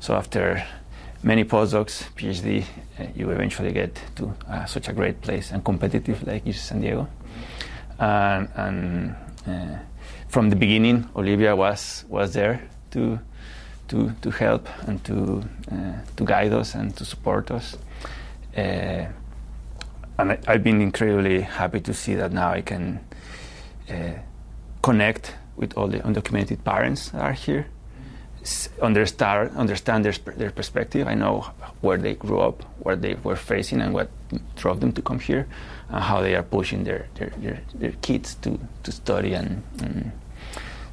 So after many postdocs PhD uh, you eventually get to uh, such a great place and competitive like UC San Diego. And, and uh, from the beginning, Olivia was was there to to to help and to uh, to guide us and to support us. Uh, and I, have been incredibly happy to see that now I can uh, connect with all the undocumented parents that are here, understand understand their their perspective. I know where they grew up, what they were facing, and what drove them to come here and how they are pushing their, their, their, their kids to, to study. And, and,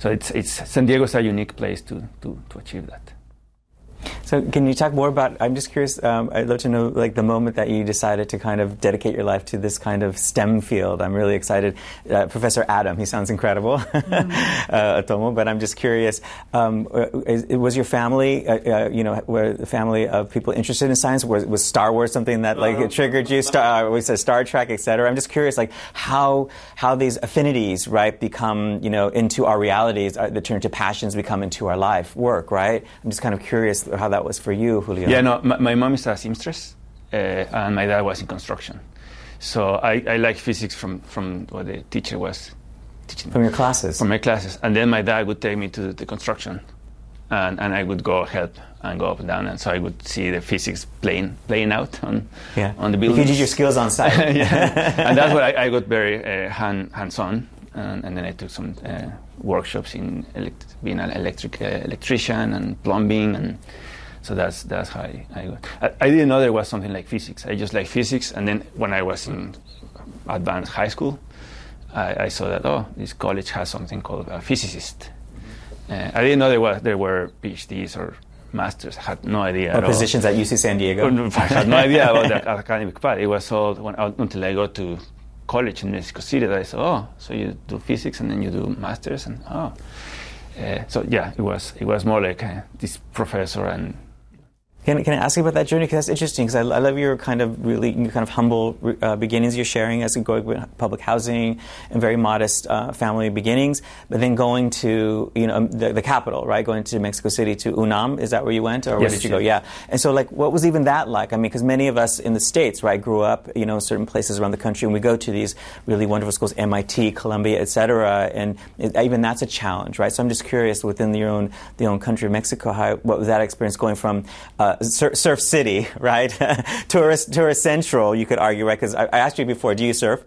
so it's, it's, San Diego is a unique place to, to, to achieve that. So, can you talk more about? I'm just curious. Um, I'd love to know, like, the moment that you decided to kind of dedicate your life to this kind of STEM field. I'm really excited. Uh, Professor Adam, he sounds incredible, mm-hmm. uh, Atomo. But I'm just curious. Um, uh, is, was your family, uh, uh, you know, were the family of people interested in science? Was, was Star Wars something that like uh-huh. triggered you? Star, we said Star Trek, etc. I'm just curious, like, how how these affinities, right, become, you know, into our realities, that turn to passions, become into our life work, right? I'm just kind of curious how that was for you, Julio. Yeah, no, my, my mom is a seamstress, uh, and my dad was in construction. So I, I like physics from, from what the teacher was teaching. From your classes? From my classes. And then my dad would take me to the, construction, and, and I would go help and go up and down, and so I would see the physics playing playing out on yeah. on the building. You use your skills on site. yeah, and that's what I, I got very uh, hand hands on, and, and, then I took some uh, workshops in elect- being an electric uh, electrician and plumbing and so that's that's how I, I got. I, I, didn't know there was something like physics. I just like physics, and then when I was in advanced high school, I, I, saw that oh, this college has something called a physicist. Uh, I didn't know there was there were PhDs or masters. I had no idea. Or positions at UC San Diego. I had no idea about the academic part. It was all when, until I got to college in Mexico City that I said, oh, so you do physics and then you do masters and oh. Uh, so yeah, it was it was more like uh, this professor and can, can I ask you about that journey? Because that's interesting. Because I, I, love your kind of really your kind of humble uh, beginnings you're sharing as going with public housing and very modest uh, family beginnings, but then going to you know the, the, capital, right? Going to Mexico City to UNAM. Is that where you went, or yes, where did you go? Yeah. And so, like, what was even that like? I mean, because many of us in the states, right, grew up, you know, certain places around the country, and we go to these really wonderful schools, MIT, Columbia, et cetera, and it, even that's a challenge, right? So I'm just curious within your own the own country of Mexico, how what was that experience going from uh, Uh, sur- Surf City, right? tourist, tourist Central, you could argue, right? Because I, I asked you before, do you surf?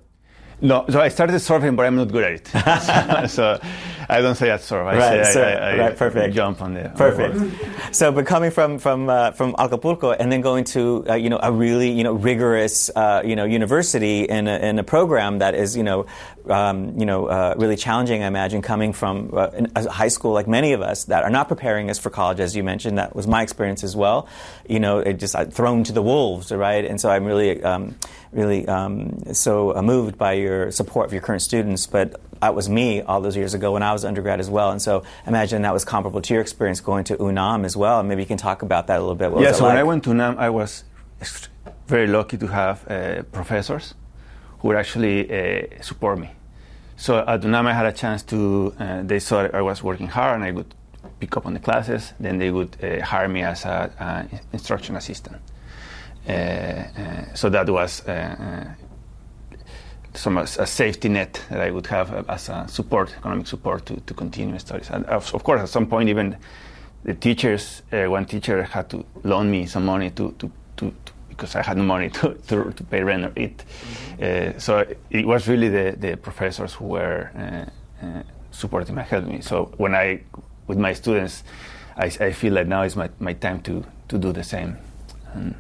No, so I started surfing, but I'm not good at it. so I don't say I surf. I right, say so, I, I, right, perfect. jump on the perfect. so, but coming from from uh, from Acapulco and then going to uh, you know a really you know rigorous uh, you know university in a, in a program that is you know um, you know uh, really challenging. I imagine coming from uh, a high school like many of us that are not preparing us for college, as you mentioned. That was my experience as well. You know, it just thrown to the wolves, right? And so I'm really um, really um, so moved by your support of your current students, but that was me all those years ago when I was undergrad as well. And so imagine that was comparable to your experience going to UNAM as well. And maybe you can talk about that a little bit. What yeah, so like? when I went to UNAM, I was very lucky to have uh, professors who would actually uh, support me. So at UNAM, I had a chance to, uh, they saw I was working hard and I would pick up on the classes. Then they would uh, hire me as an instruction assistant. Uh, uh, so that was some a safety net that I would have as a support, economic support to, to continue studies. And of, course, at some point, even the teachers, uh, one teacher had to loan me some money to, to, to, to because I had no money to, to, to pay rent or eat. Mm-hmm. Uh, so it was really the, the professors who were uh, uh, supporting me, helping me. So when I, with my students, I, I feel like now is my, my time to, to do the same. And,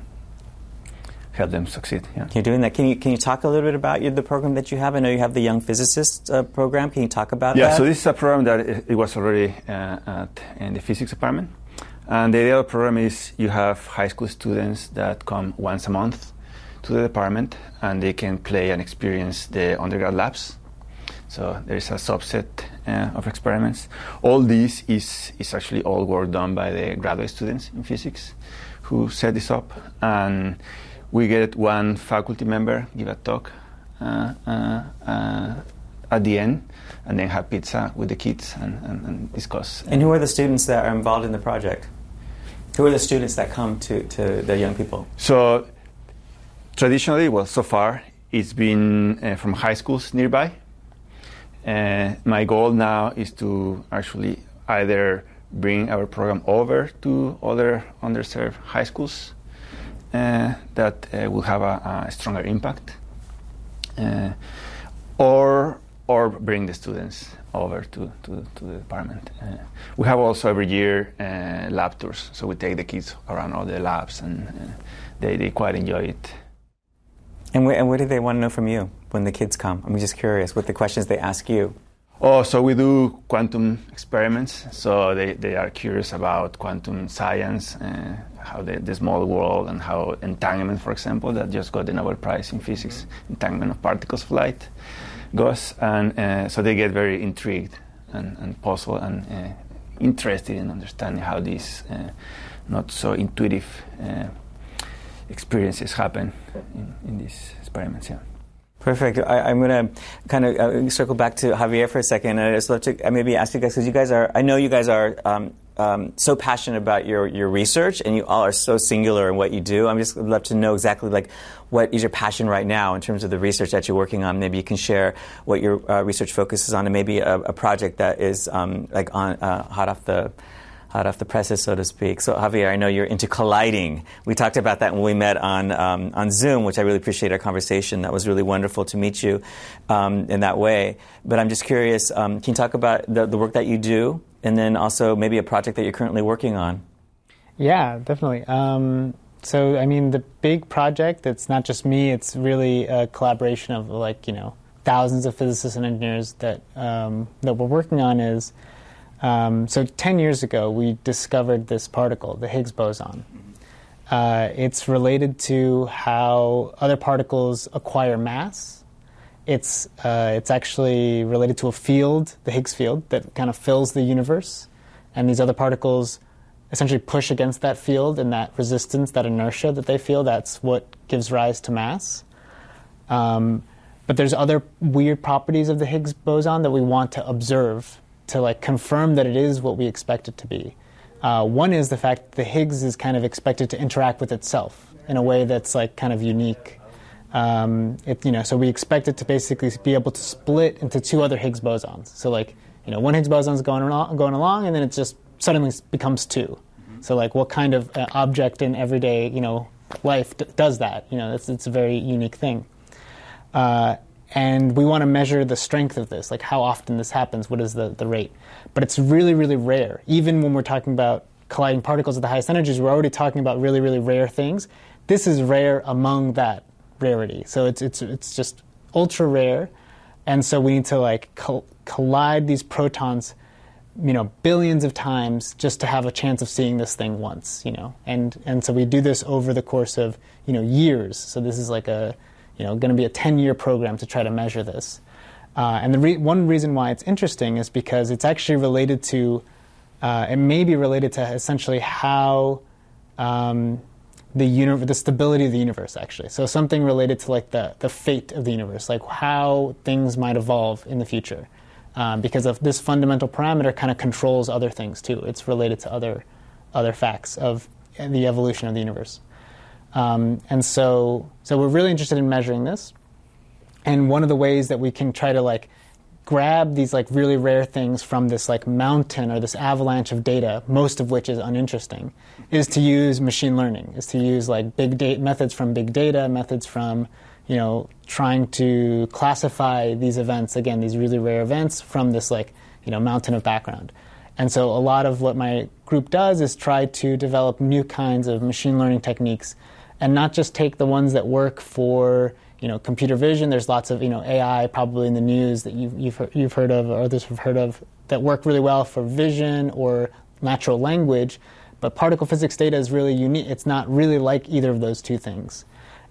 help them succeed. Yeah. You're doing that. Can you can you talk a little bit about the program that you have? I know you have the Young Physicist uh, program. Can you talk about yeah, that? so this is a program that it, it was already uh, at, in the physics department. And the idea of the program is you have high school students that come once a month to the department and they can play and experience the undergrad labs. So there is a subset uh, of experiments. All this is, is actually all work done by the graduate students in physics who set this up. And we get one faculty member give a talk uh, uh, uh, at the end, and then have pizza with the kids and, and, and, discuss. And who are the students that are involved in the project? Who are the students that come to, to the young people? So, traditionally, well, so far, it's been uh, from high schools nearby. Uh, my goal now is to actually either bring our program over to other underserved high schools that uh, will have a, a stronger impact, uh, or or bring the students over to, to, to the department. Uh, we have also every year uh, lab tours, so we take the kids around all the labs and uh, they, they quite enjoy it. And, wh- and what do they want to know from you when the kids come? I'm just curious what the questions they ask you. Oh, so we do quantum experiments. So they, they are curious about quantum science, uh, how the, the, small world, and how entanglement, for example, that just got the Nobel Prize in physics, entanglement of particles of light, goes. And uh, so they get very intrigued and, and puzzled and uh, interested in understanding how these uh, not so intuitive uh, experiences happen in, in these experiments. Yeah. Perfect. I, am going to kind of uh, circle back to Javier for a second, and I just love to maybe ask you guys because you guys are. I know you guys are um, um, so passionate about your, your research, and you all are so singular in what you do. I'm just love to know exactly like what is your passion right now in terms of the research that you're working on. Maybe you can share what your uh, research focuses on, and maybe a, a project that is um, like on uh, hot off the hot off the presses, so to speak. So, Javier, I know you're into colliding. We talked about that when we met on um, on Zoom, which I really appreciate our conversation. That was really wonderful to meet you um, in that way. But I'm just curious. Um, can you talk about the, the work that you do, and then also maybe a project that you're currently working on? Yeah, definitely. Um, so, I mean, the big project, it's not just me, it's really a collaboration of like, you know, thousands of physicists and engineers that um, that we're working on is um, so 10 years ago we discovered this particle, the Higgs boson. Uh, it's related to how other particles acquire mass. It's uh, it's actually related to a field, the Higgs field, that kind of fills the universe, and these other particles essentially push against that field and that resistance, that inertia that they feel. That's what gives rise to mass. Um, but there's other weird properties of the Higgs boson that we want to observe to like confirm that it is what we expect it to be. Uh, one is the fact that the Higgs is kind of expected to interact with itself in a way that's like kind of unique. Um, it, you know, so we expect it to basically be able to split into two other Higgs bosons. So like, you know, one Higgs boson is going along, going along, and then it just suddenly becomes 2 So like, what kind of uh, object in everyday, you know, life d- does that? You know, it's, it's a very unique thing. Uh, and we want to measure the strength of this, like how often this happens, what is the, the rate. But it's really, really rare. Even when we're talking about colliding particles at the highest energies, we're already talking about really, really rare things. This is rare among that rarity. So it's, it's, it's just ultra rare. And so we need to like col- collide these protons, you know, billions of times just to have a chance of seeing this thing once, you know. And, and so we do this over the course of, you know, years. So this is like a, you know, going to be a 10-year program to try to measure this. Uh, and the re- one reason why it's interesting is because it's actually related to, uh, it may be related to essentially how um, the the stability of the universe actually. So something related to like the the fate of the universe, like how things might evolve in the future, um, because of this fundamental parameter kind of controls other things too. It's related to other other facts of the evolution of the universe. Um, and so, so we're really interested in measuring this. And one of the ways that we can try to like grab these like really rare things from this like mountain or this avalanche of data, most of which is uninteresting, is to use machine learning, is to use like big data methods from big data, methods from you know trying to classify these events again, these really rare events from this like you know mountain of background. And so a lot of what my group does is try to develop new kinds of machine learning techniques and not just take the ones that work for you know computer vision. There's lots of you know AI probably in the news that you've you've heard, you've heard of or others have heard of that work really well for vision or natural language. But particle physics data is really unique. It's not really like either of those two things.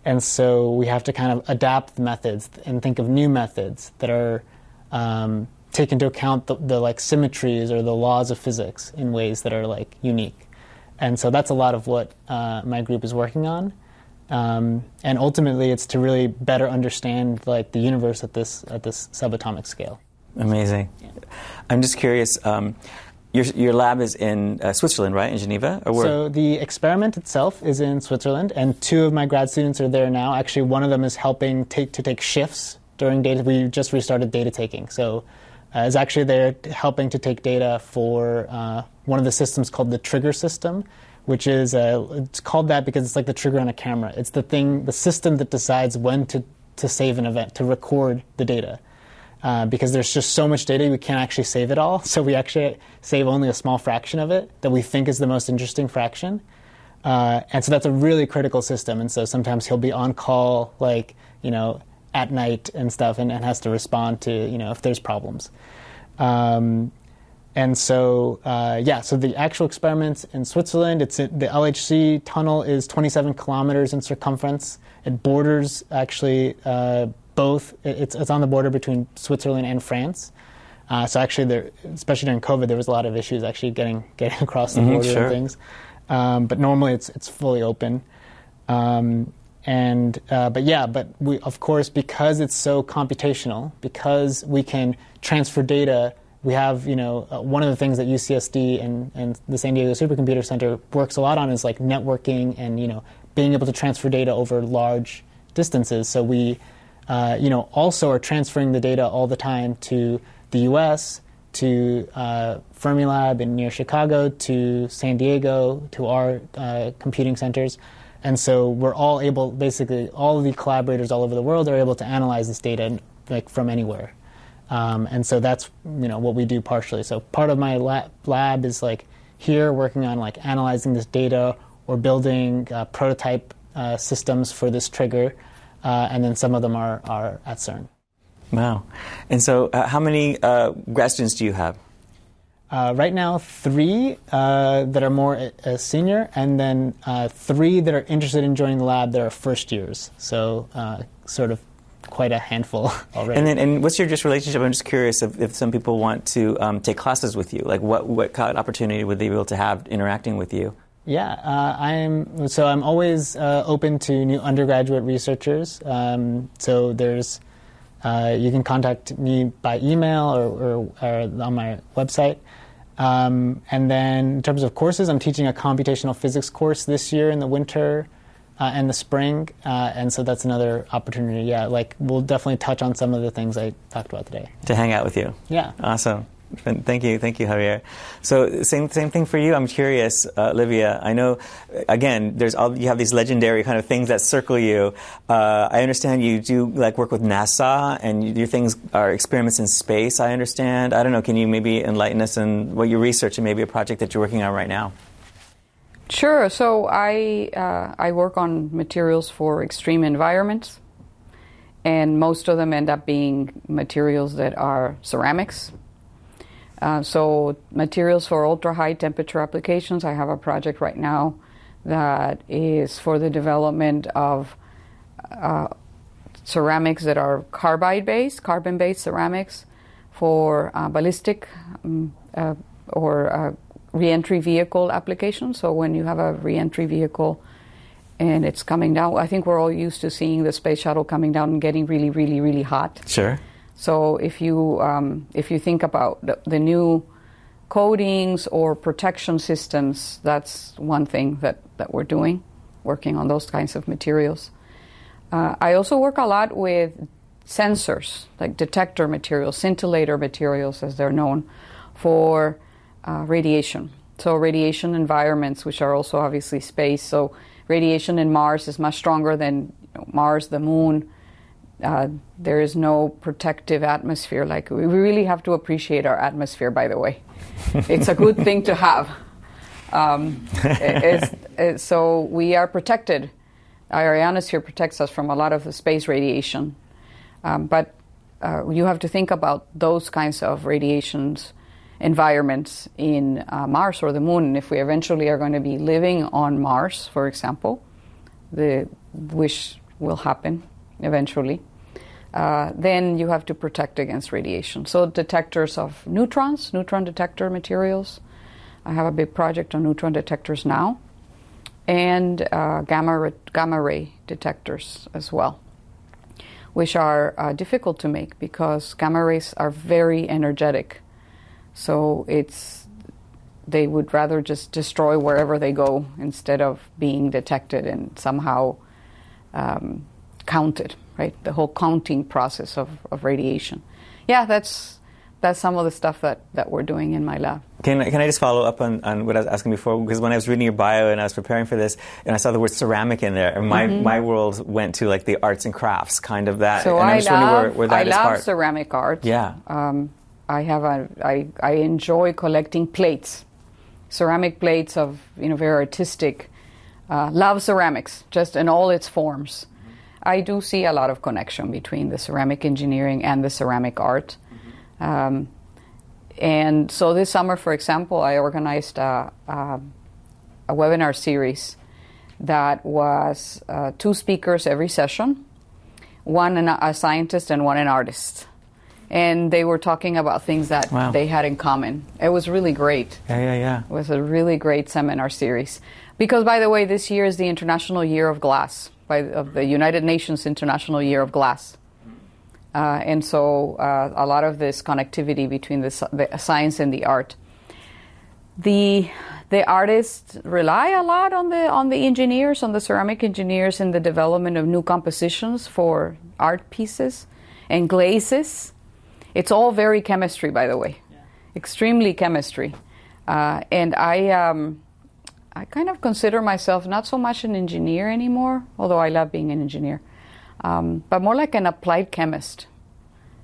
And so we have to kind of adapt the methods and think of new methods that are um, take into account the, the like symmetries or the laws of physics in ways that are like unique. And so that's a lot of what uh, my group is working on. Um, and ultimately, it's to really better understand like the universe at this at this subatomic scale. Amazing. Yeah. I'm just curious. Um, your, your lab is in uh, Switzerland, right? In Geneva? so the experiment itself is in Switzerland, and two of my grad students are there now. Actually, one of them is helping take to take shifts during data. We just restarted data taking, so uh, is actually there helping to take data for uh, one of the systems called the trigger system, which is uh, it's called that because it's like the trigger on a camera. It's the thing, the system that decides when to to save an event, to record the data. Uh, because there's just so much data, we can't actually save it all. So we actually save only a small fraction of it that we think is the most interesting fraction. Uh, and so that's a really critical system. And so sometimes he'll be on call, like, you know, at night and stuff, and, and has to respond to, you know, if there's problems. Um, and so, uh, yeah, so the actual experiments in Switzerland, it's the LHC tunnel is 27 kilometers in circumference. It borders actually uh, both, it's, it's on the border between Switzerland and France. Uh, so actually, there, especially during COVID, there was a lot of issues actually getting getting across the mm-hmm, border sure. and things. Um, but normally, it's it's fully open. Um, and uh, but yeah, but we of course because it's so computational, because we can transfer data we have, you know, uh, one of the things that UCSD and, and the San Diego Supercomputer Center works a lot on is like networking and, you know, being able to transfer data over large distances. So we, uh, you know, also are transferring the data all the time to the U.S., to uh, Fermilab in near Chicago, to San Diego, to our uh, computing centers. And so we're all able, basically, all of the collaborators all over the world are able to analyze this data like from anywhere. Um, and so that's you know what we do partially. So part of my lab, lab is like here working on like analyzing this data or building uh, prototype uh, systems for this trigger, uh, and then some of them are, are at CERN. Wow. And so, uh, how many uh, grad students do you have? Uh, right now, three uh, that are more uh, senior, and then uh, three that are interested in joining the lab that are first years. So, uh, sort of quite a handful already. And then, and what's your just relationship? I'm just curious if, if some people want to um, take classes with you. Like, what what kind of opportunity would they be able to have interacting with you? Yeah, uh, I'm. So I'm always uh, open to new undergraduate researchers. Um, so there's, uh, you can contact me by email or, or, or on my website. Um, and then in terms of courses, I'm teaching a computational physics course this year in the winter uh, and the spring, uh, and so that's another opportunity. Yeah, like we'll definitely touch on some of the things I talked about today. To hang out with you. Yeah. Awesome. Thank you, thank you, Javier. So, same same thing for you. I'm curious, uh, Olivia. I know, again, there's all you have these legendary kind of things that circle you. Uh, I understand you do like work with NASA, and your things are experiments in space. I understand. I don't know. Can you maybe enlighten us on what you research and maybe a project that you're working on right now? Sure. So I uh, I work on materials for extreme environments, and most of them end up being materials that are ceramics. Uh, so materials for ultra high temperature applications. I have a project right now that is for the development of uh, ceramics that are carbide based, carbon based ceramics for uh, ballistic um, or uh, reentry vehicle applications. So when you have a reentry vehicle and it's coming down, I think we're all used to seeing the space shuttle coming down and getting really, really, really hot. Sure. So if you um, if you think about the, the, new coatings or protection systems, that's one thing that, that we're doing, working on those kinds of materials. Uh, I also work a lot with sensors, like detector materials, scintillator materials, as they're known, for uh, radiation. So radiation environments, which are also obviously space. So radiation in Mars is much stronger than you know, Mars, the Moon uh, there is no protective atmosphere. Like we really have to appreciate our atmosphere. By the way, it's a good thing to have. Um, it's, it's, so we are protected. Our ionosphere protects us from a lot of the space radiation, um, but uh, you have to think about those kinds of radiations environments in uh, Mars or the Moon. If we eventually are going to be living on Mars, for example, the which will happen eventually, uh, then you have to protect against radiation. So detectors of neutrons, neutron detector materials. I have a big project on neutron detectors now, and uh, gamma gamma ray detectors as well, which are uh, difficult to make because gamma rays are very energetic. So it's they would rather just destroy wherever they go instead of being detected and somehow um, counted, right? The whole counting process of, of radiation. Yeah, that's that's some of the stuff that, that we're doing in my lab. Can, can I just follow up on, on what I was asking before? Because when I was reading your bio and I was preparing for this, and I saw the word ceramic in there, and my, mm-hmm. my world went to like the arts and crafts, kind of that. So and I love, where, where I love part. ceramic art. Yeah. Um, I have a, I, I enjoy collecting plates, ceramic plates of, you know, very artistic. Uh, love ceramics, just in all its forms. I do see a lot of connection between the ceramic engineering and the ceramic art. Mm-hmm. Um, and so this summer, for example, I organized a, a, a webinar series that was uh, two speakers every session, one an, a scientist and one an artist. And they were talking about things that wow. they had in common. It was really great. Yeah, yeah, yeah. It was a really great seminar series. Because, by the way, this year is the International Year of Glass by of the United Nations International Year of Glass. Uh, and so uh, a lot of this connectivity between the, the, science and the art. The the artists rely a lot on the on the engineers, on the ceramic engineers, in the development of new compositions for art pieces and glazes. It's all very chemistry, by the way, yeah. extremely chemistry. Uh, and I um, I kind of consider myself not so much an engineer anymore, although I love being an engineer, um, but more like an applied chemist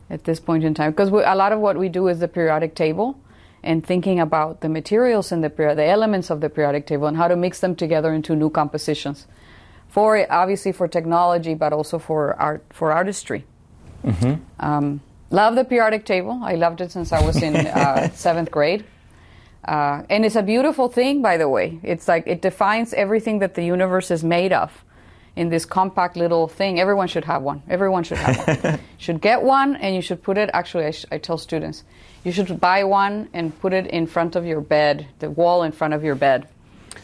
at this point in time. Because a lot of what we do is the periodic table and thinking about the materials in the the elements of the periodic table and how to mix them together into new compositions. For obviously for technology, but also for art for artistry. Um, love the periodic table. I loved it since I was in uh, seventh grade. Uh, and it's a beautiful thing, by the way. It's like it defines everything that the universe is made of in this compact little thing. Everyone should have one. Everyone should have one. should get one, and you should put it. Actually, I, sh- I tell students, you should buy one and put it in front of your bed, the wall in front of your bed.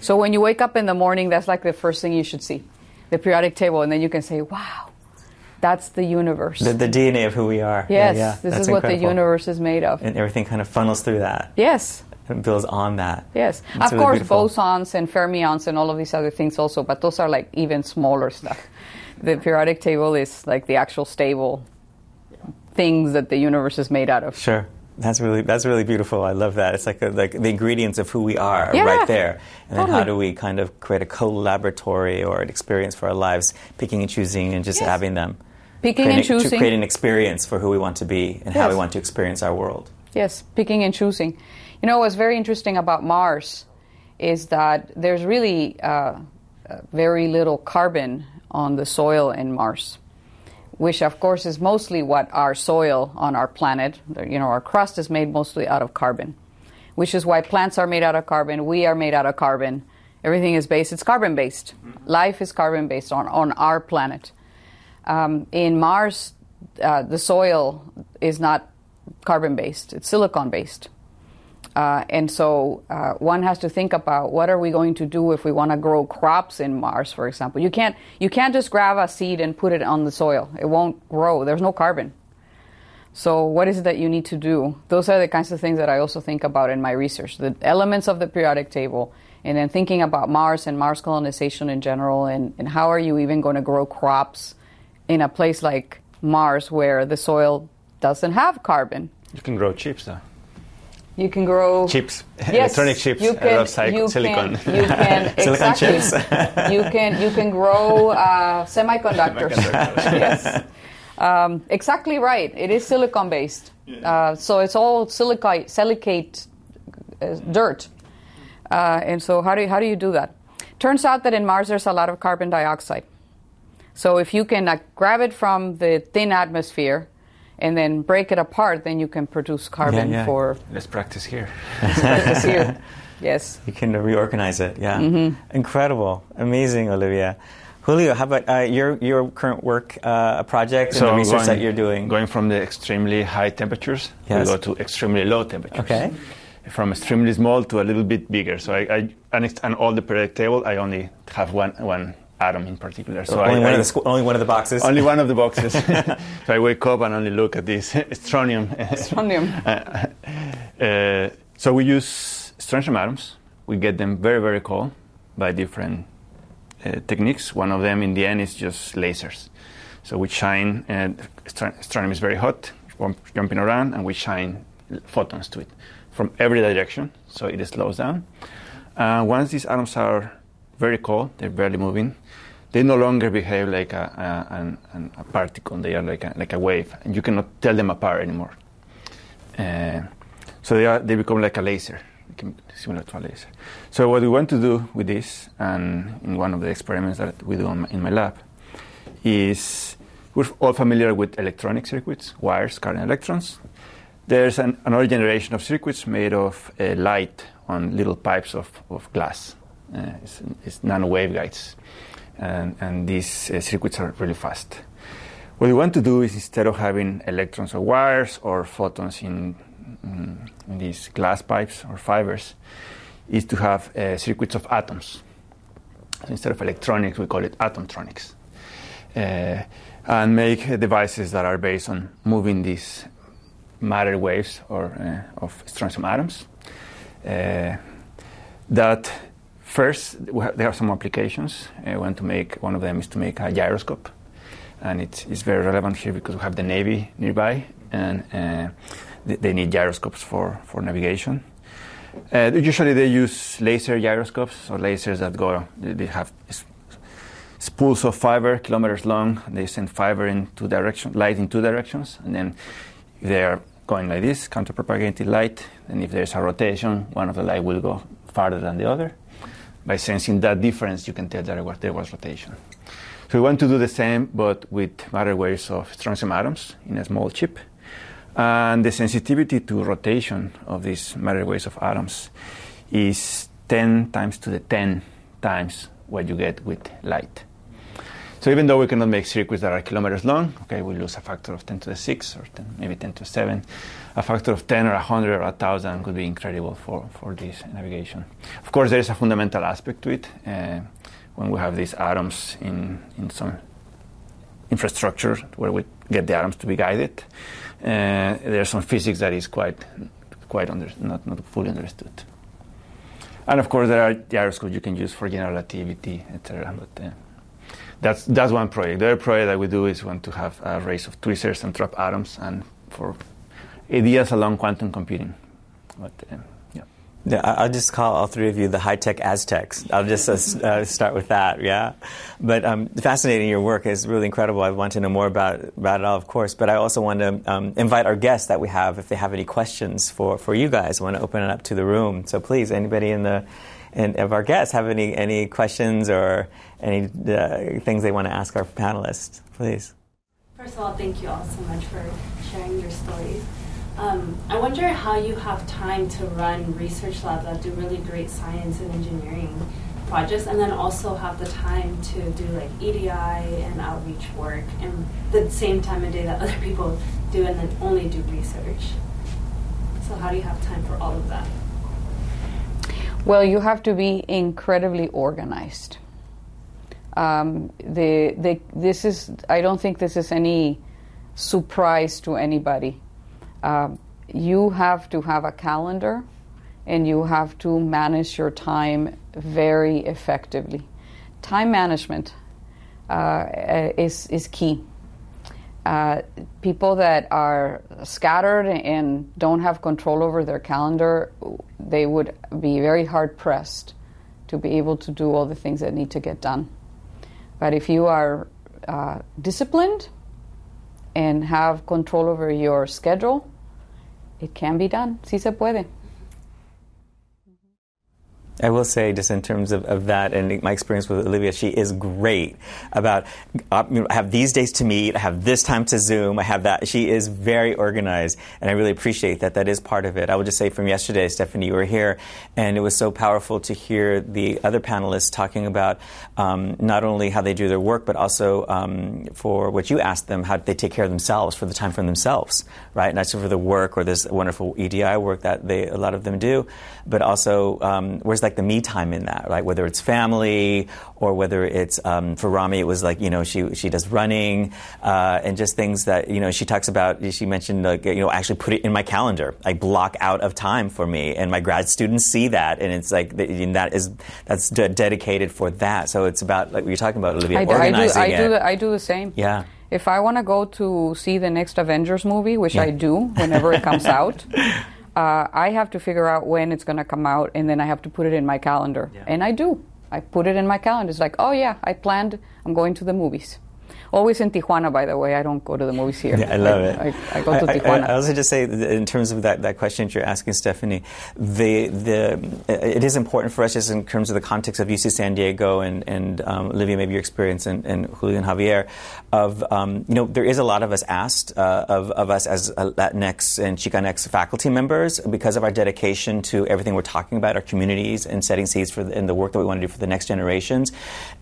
So when you wake up in the morning, that's like the first thing you should see, the periodic table, and then you can say, "Wow, that's the universe." The, the DNA of who we are. yes, Yeah, yeah. this That's is what the universe is made of. And everything kind of funnels through that yes. and builds on that. Yes, of really course, beautiful. bosons and fermions and all of these other things also, but those are like even smaller stuff. The periodic table is like the actual stable things that the universe is made out of. Sure. That's really that's really beautiful. I love that. It's like a, like the ingredients of who we are Yeah, right there, and then how do we kind of create a co-laboratory or an experience for our lives, picking and choosing and just Yes. having them, Picking and to choosing. create an experience for who we want to be and how we want to experience our world. Yes, picking and choosing. You know, what's very interesting about Mars is that there's really uh, uh, very little carbon on the soil in Mars, which, of course, is mostly what our soil on our planet, you know, our crust is made mostly out of carbon, which is why plants are made out of carbon, we are made out of carbon. Everything is based, it's carbon based. Life is carbon based on, on our planet. Um, in Mars, uh, the soil is not carbon based, it's silicon based. Uh, and so uh, one has to think about what are we going to do if we want to grow crops in Mars, for example. You can't, you can't just grab a seed and put it on the soil. It won't grow. There's no carbon. So what is it that you need to do? Those are the kinds of things that I also think about in my research. The elements of the periodic table, and then thinking about Mars and Mars colonization in general, and, and how are you even going to grow crops in a place like Mars where the soil doesn't have carbon? You can grow chips, though. You can grow Chips, Yes, electronic chips, You out can, of you silicon. Can, you can Silicon exactly. chips. you can you can grow uh, semiconductors. Semiconductors. yes, um, exactly right. It is silicon based, uh, so it's all silicate silicate uh, dirt. Uh, and so how do you, how do you do that? Turns out that in Mars there's a lot of carbon dioxide. So if you can like, grab it from the thin atmosphere and then break it apart, then you can produce carbon yeah. for Let's practice here. this year. Yes. You can reorganize it. Yeah, Mm-hmm. incredible, amazing, Olivia. Julio, how about uh, your your current work uh, project and the research going- that you're doing? Going from the extremely high temperatures, Yes. we go to extremely low temperatures. Okay. From extremely small to a little bit bigger. So I, I and, it's, and all the periodic table, I only have one one atom in particular. So only I, one I- of the squ- only one of the boxes. only one of the boxes. so I wake up and only look at this strontium. Strontium. Uh, so we use strontium atoms. We get them very, very cold by different uh, techniques. One of them, in the end, is just lasers. So we shine, and strontium is very hot, jumping around, and we shine photons to it from every direction, so it slows down. Uh, once these atoms are very cold, they're barely moving, they no longer behave like a, a, a particle, they are like a, like a wave, and you cannot tell them apart anymore. Uh, so they, are, they become like a laser, similar to a laser. So what we want to do with this, and in one of the experiments that we do in my, in my lab, is we're all familiar with electronic circuits, wires carrying electrons. There's an, another generation of circuits made of uh, light on little pipes of, of glass. Uh, it's, it's nano waveguides. And, and these uh, circuits are really fast. What we want to do is instead of having electrons or wires or photons in, mm, in these glass pipes or fibers, is to have uh, circuits of atoms. So instead of electronics, we call it atomtronics. Uh, and make devices that are based on moving these matter waves or uh, of strontium atoms. Uh, that first, there are some applications. Uh, want to make one of them is to make a gyroscope, and it's, it's very relevant here because we have the navy nearby, and uh, they, need gyroscopes for for navigation. Uh, usually they use laser gyroscopes or lasers that go. They, they have spools of fiber, kilometers long. They send fiber in two directions, light in two directions, and then they are going like this, counter-propagating light, and if there's a rotation, one of the light will go farther than the other. By sensing that difference, you can tell that there was, rotation. So we want to do the same, but with matter waves of strontium atoms in a small chip. And the sensitivity to rotation of these matter waves of atoms is 10 times to the 10 times what you get with light. So even though we cannot make circuits that are kilometers long, okay, we lose a factor of 10 to the 6 or 10, maybe 10 to the 7. A factor of 10 or 100 or 1,000 could be incredible for, for this navigation. Of course, there is a fundamental aspect to it. Uh, when we have these atoms in, in some infrastructure where we get the atoms to be guided, uh, there's some physics that is quite, quite under, not, not fully understood. And of course, there are gyroscopes you can use for general relativity, etc. But uh, that's that's one project. The other project that we do is want to have arrays of tweezers and trap atoms, and for ideas along quantum computing. But uh, yeah. Yeah, I'll just call all three of you the high tech Aztecs. I'll just uh, uh, start with that, yeah. But um, fascinating, your work is really incredible. I want to know more about, about it all, of course. But I also want to um, invite our guests that we have, if they have any questions for, for you guys, I want to open it up to the room. So please, anybody in the and of our guests have any, any questions or any uh, things they want to ask our panelists, please. First of all, thank you all so much for sharing your stories. Um, I wonder how you have time to run research labs that do really great science and engineering projects, and then also have the time to do like EDI and outreach work, and the same time of day that other people do, and then only do research. So how do you have time for all of that? Well, you have to be incredibly organized. Um, the, the, this is, I don't think this is any surprise to anybody. Um, you have to have a calendar and you have to manage your time very effectively. Time management uh, is, is key. Uh, people that are scattered and don't have control over their calendar, they would be very hard pressed to be able to do all the things that need to get done. But if you are uh, disciplined and have control over your schedule, it can be done. Sí se puede. I will say, just in terms of, of that and my experience with Olivia, she is great about, uh, I have these days to meet, I have this time to Zoom, I have that. She is very organized, and I really appreciate that. That is part of it. I will just say from yesterday, Stephanie, you were here, and it was so powerful to hear the other panelists talking about um, not only how they do their work, but also um, for what you asked them, how they take care of themselves, for the time for themselves, right? Not just for the work or this wonderful EDI work that they, a lot of them do, but also um, where's like the me time in that, right? Whether it's family or whether it's um, for Rommie, it was like you know she she does running uh, and just things that you know she talks about. She mentioned like you know actually put it in my calendar. I block out of time for me, and my grad students see that, and it's like that is that's de- dedicated for that. So it's about like what you're talking about, Olivia, I do, organizing I do, I do, the, I do the same. Yeah. If I want to go to see the next Avengers movie, which I do whenever it comes out, uh, I have to figure out when it's going to come out, and then I have to put it in my calendar. Yeah. And I do. I put it in my calendar. It's like, oh yeah, I planned. I'm going to the movies. Always in Tijuana, by the way. I don't go to the movies here. Yeah, I love it. I, I go to I, Tijuana. I, I also just say, in terms of that, that question that you're asking, Stephanie, the, the, it is important for us, just in terms of the context of UC San Diego and, and um, Olivia, maybe your experience, and, and Julio and Javier, of, um, you know, there is a lot of us asked uh, of, of us as Latinx and Chicanx faculty members because of our dedication to everything we're talking about, our communities, and setting seeds for the, and the work that we want to do for the next generations.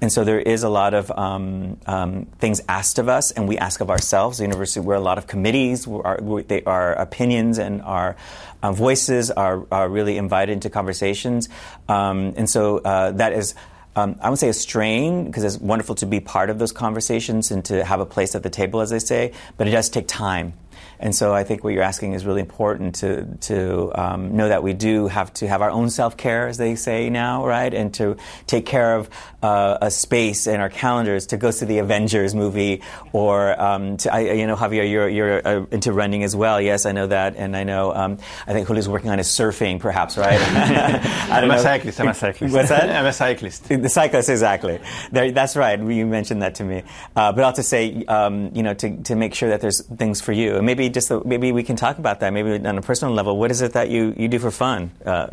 And so there is a lot of um, um, things asked of us, and we ask of ourselves. The university, we're a lot of committees, our, they, our opinions and our uh, voices are, are really invited into conversations. Um, and so uh, that is um, I would say a strain because it's wonderful to be part of those conversations and to have a place at the table, as they say, but it does take time. And so I think what you're asking is really important to, to um, know that we do have to have our own self care, as they say now, right? And to take care of uh, a space in our calendars to go see the Avengers movie or, um, to, I, you know, Javier, you're, you're uh, into running as well. Yes, I know that. And I know, um, I think Julio's working on his surfing, perhaps, right? I I'm know. a cyclist. I'm a cyclist. What's that? I'm a cyclist. The cyclist, exactly. There, that's right. You mentioned that to me. Uh, but I'll to say, um, you know, to, to make sure that there's things for you. And maybe just the, maybe we can talk about that. Maybe on a personal level, what is it that you, you do for fun? Uh,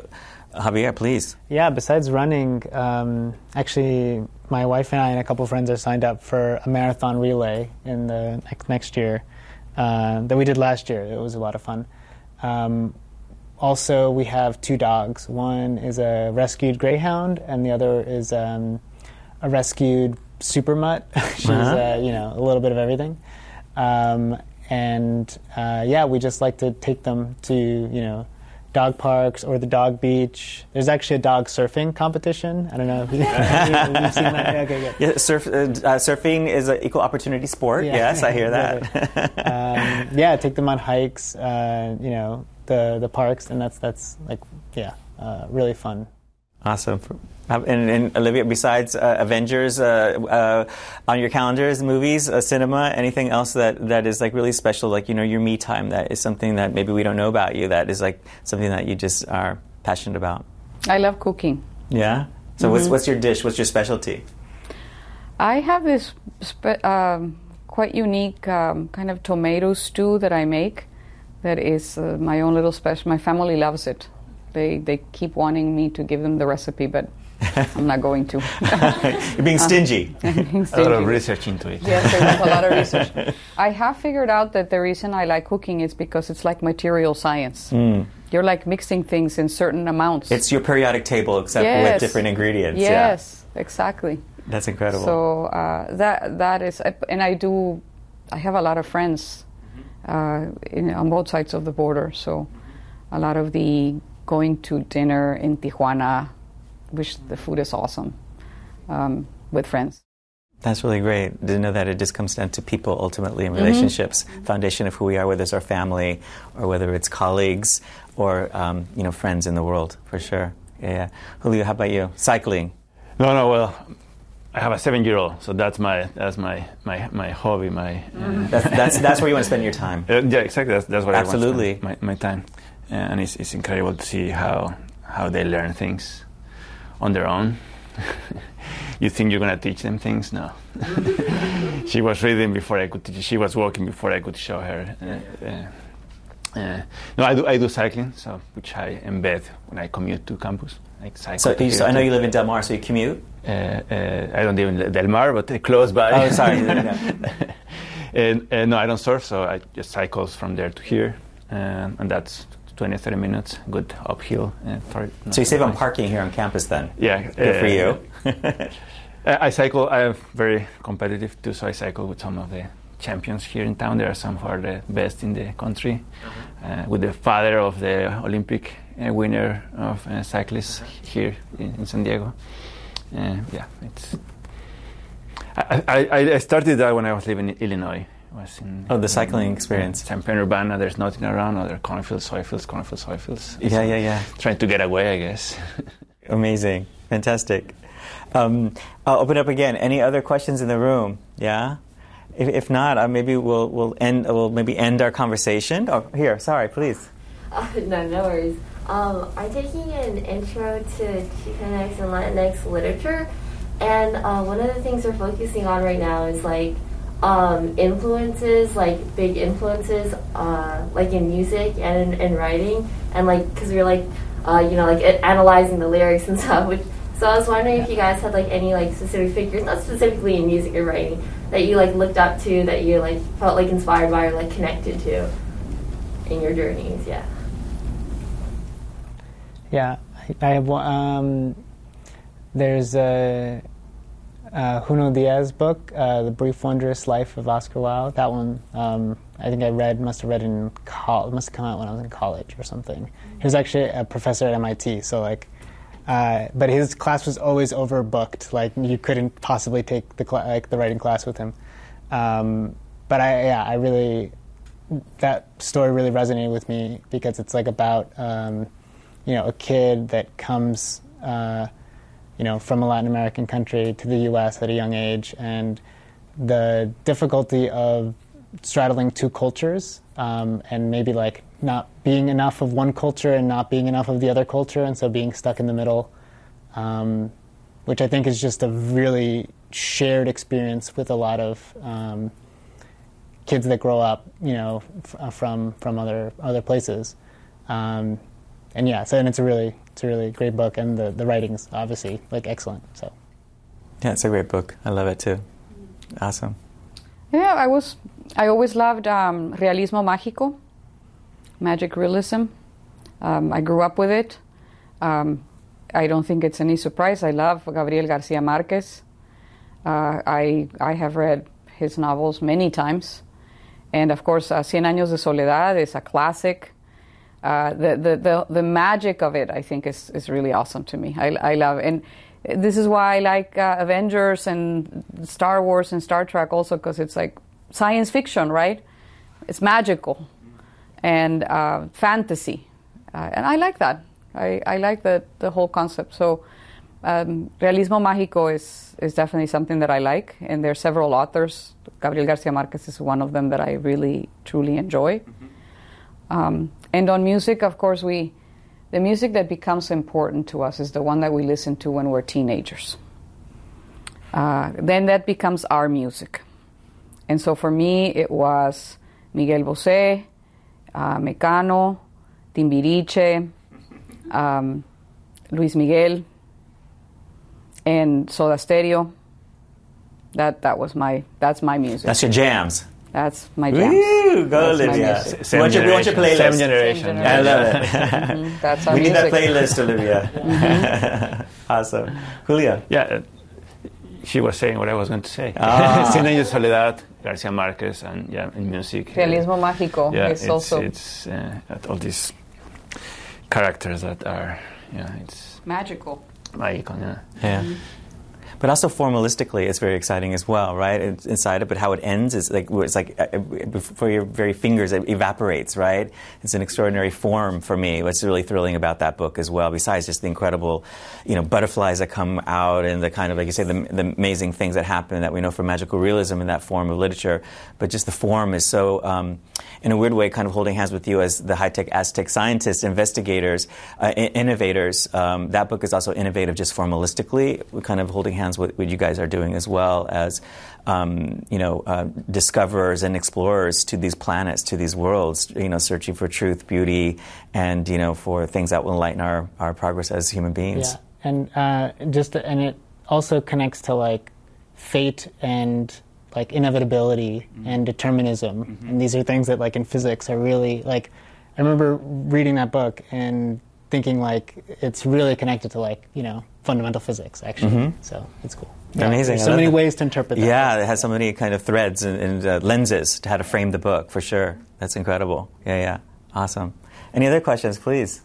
Javier, please. Yeah, besides running, um, actually, my wife and I and a couple friends are signed up for a marathon relay in the next year uh, that we did last year. It was a lot of fun. Um, also, we have two dogs. One is a rescued greyhound, and the other is um, a rescued super mutt. She's, uh-huh. uh, you know, a little bit of everything. Um, and uh, yeah, we just like to take them to, you know, dog parks or the dog beach. There's actually a dog surfing competition. I don't know if you, have seen that. okay, good. Yeah, surf, uh, uh, surfing is an equal opportunity sport. Yeah. Yes, I hear that. um, yeah, take them on hikes. Uh, you know the the parks, and that's that's like yeah, uh, really fun. Awesome. And, and, Olivia, besides uh, Avengers uh, uh, on your calendars, movies, uh, cinema, anything else that, that is like really special, like you know your me time, that is something that maybe we don't know about you, that is like something that you just are passionate about. I love cooking. Yeah. So mm-hmm. what's what's your dish? What's your specialty? I have this spe- um, quite unique um, kind of tomato stew that I make. That is uh, my own little special. My family loves it. They they keep wanting me to give them the recipe, but I'm not going to. You're being stingy. Uh, being stingy. A lot of research into it. Yes, there's a lot of research. I have figured out that the reason I like cooking is because it's like material science. Mm. You're like mixing things in certain amounts. It's your periodic table, except yes. with different ingredients. Yes, yeah. exactly. That's incredible. So uh, that that is, and I do. I have a lot of friends uh, in, on both sides of the border. So a lot of the going to dinner in Tijuana which the food is awesome um, with friends. That's really great. Didn't know that it just comes down to people ultimately in mm-hmm. relationships. Mm-hmm. Foundation of who we are, whether it's our family or whether it's colleagues or um, you know friends in the world, for sure. Yeah, yeah. Julio, how about you? Cycling. No, no. Well, I have a seven-year-old, so that's my that's my my, my hobby. My mm-hmm. that's, that's, that's where you want to spend your time. Uh, yeah, exactly. That's, that's what Absolutely. I want to spend my, my time, and it's, it's incredible to see how how they learn things on their own. you think you're going to teach them things? No. she was reading before I could teach. She was walking before I could show her. Uh, uh, uh, no, I do. I do cycling, so which I embed when I commute to campus. Like cycle so, so I know you live in Del Mar, so you commute. Uh, uh, I don't live in Del Mar, but close by. Oh, sorry. and, no, I don't surf, so I just cycle from there to here, um, and that's 20, 30 minutes, good uphill. Uh, so you save on parking here on campus then? Yeah. Good uh, for you. I cycle, I'm very competitive too, so I cycle with some of the champions here in town. There are some who are the best in the country. Uh, with the father of the Olympic uh, winner of uh, cyclists here in, in San Diego. Uh, yeah, it's. I, I, I started that when I was living in Illinois was in oh the cycling in, experience. Champaign Urbana. There's nothing around. Other cornfields, soyfields, cornfields, soyfields. Yeah, so yeah, yeah. Trying to get away, I guess. Amazing, fantastic. Um, I'll open up again. Any other questions in the room? Yeah. If, if not, uh, maybe we'll we'll end we'll maybe end our conversation. Oh, here, sorry, please. Uh, no, no worries. Um, I'm taking an intro to Chicanx and Latinx literature, and uh, one of the things we're focusing on right now is like um, influences, like big influences, uh, like in music and in, in writing, and like because we are like, uh, you know, like analyzing the lyrics and stuff. Which so I was wondering if you guys had like any like specific figures, not specifically in music or writing, that you like looked up to, that you like felt like inspired by or like connected to in your journeys. Yeah. Yeah, I, have. Um, there's a uh, Junot Díaz book, uh, The Brief Wondrous Life of Oscar Wao. That one, um, I think I read, must have read in college, must have come out when I was in college or something. He was actually a professor at MIT, so like, uh, but his class was always overbooked. Like you couldn't possibly take the cl- like the writing class with him. Um, but I, yeah, I really that story really resonated with me because it's like about um, you know a kid that comes uh, you know, from a Latin American country to the U.S. at a young age, and the difficulty of straddling two cultures, um, and maybe like not being enough of one culture and not being enough of the other culture, and so being stuck in the middle, um, which I think is just a really shared experience with a lot of um, kids that grow up, you know, f- uh, from from other other places. Um, and yeah, so and it's a really it's a really great book, and the the writing's obviously like excellent. So Yeah, it's a great book. I love it too. Awesome. Yeah, I was. I always loved um, realismo mágico, magic realism. Um, I grew up with it. Um, I don't think it's any surprise. I love Gabriel Garcia Marquez. Uh, I I have read his novels many times, and of course, uh, Cien Años de Soledad is a classic. Uh, the, the the the magic of it, I think, is is really awesome to me. I, I love and this is why I like uh, Avengers and Star Wars and Star Trek also because it's like science fiction, right? It's magical and uh, fantasy, uh, and I like that. I, I like the the whole concept. So, um, realismo mágico is is definitely something that I like, and there are several authors. Gabriel Garcia Marquez is one of them that I really truly enjoy. Um, and on music, of course, we the music that becomes important to us is the one that we listen to when we're teenagers. Uh, then that becomes our music. And so for me, it was Miguel Bosé, uh, Mecano, Timbiriche, um, Luis Miguel, and Soda Stereo. That that was my that's my music. That's your jams. That's my jams. Woo, go That's my Olivia. music. Same What's your, what's your generation. playlist? Same generation. Same I love it. Mhm, That's our we need that playlist, Olivia. awesome. Julio. Yeah, uh, she was saying what I was going to say. Ah. Cien años de soledad, Garcia Marquez, and yeah, in music. uh, Realismo mágico yeah, is it's, also it's uh, all these characters that are yeah, it's magical. magical. Yeah. Yeah. But also formalistically, it's very exciting as well, right? It's inside it, but how it ends is like it's like uh, before your very fingers, it evaporates, right? It's an extraordinary form for me. What's really thrilling about that book as well, besides just the incredible, you know, butterflies that come out and the kind of like you say, the, the amazing things that happen that we know from magical realism in that form of literature, but just the form is so, um, in a weird way, kind of holding hands with you as the high-tech Aztec scientists, investigators, uh, innovators. Um, that book is also innovative just formalistically. Kind of holding hands with what you guys are doing as well as, um, you know, uh, discoverers and explorers to these planets, to these worlds, you know, searching for truth, beauty, and, you know, for things that will enlighten our, our progress as human beings. Yeah, and uh, just and it also connects to like fate and like inevitability and determinism, and these are things that like in physics are really like. I remember reading that book and thinking like it's really connected to like you know fundamental physics actually. So it's cool. Amazing. There's so many ways to interpret that. Yeah, it has so many kind of threads and, and uh, lenses to how to frame the book for sure. That's incredible. Yeah, yeah, awesome. Any other questions, please?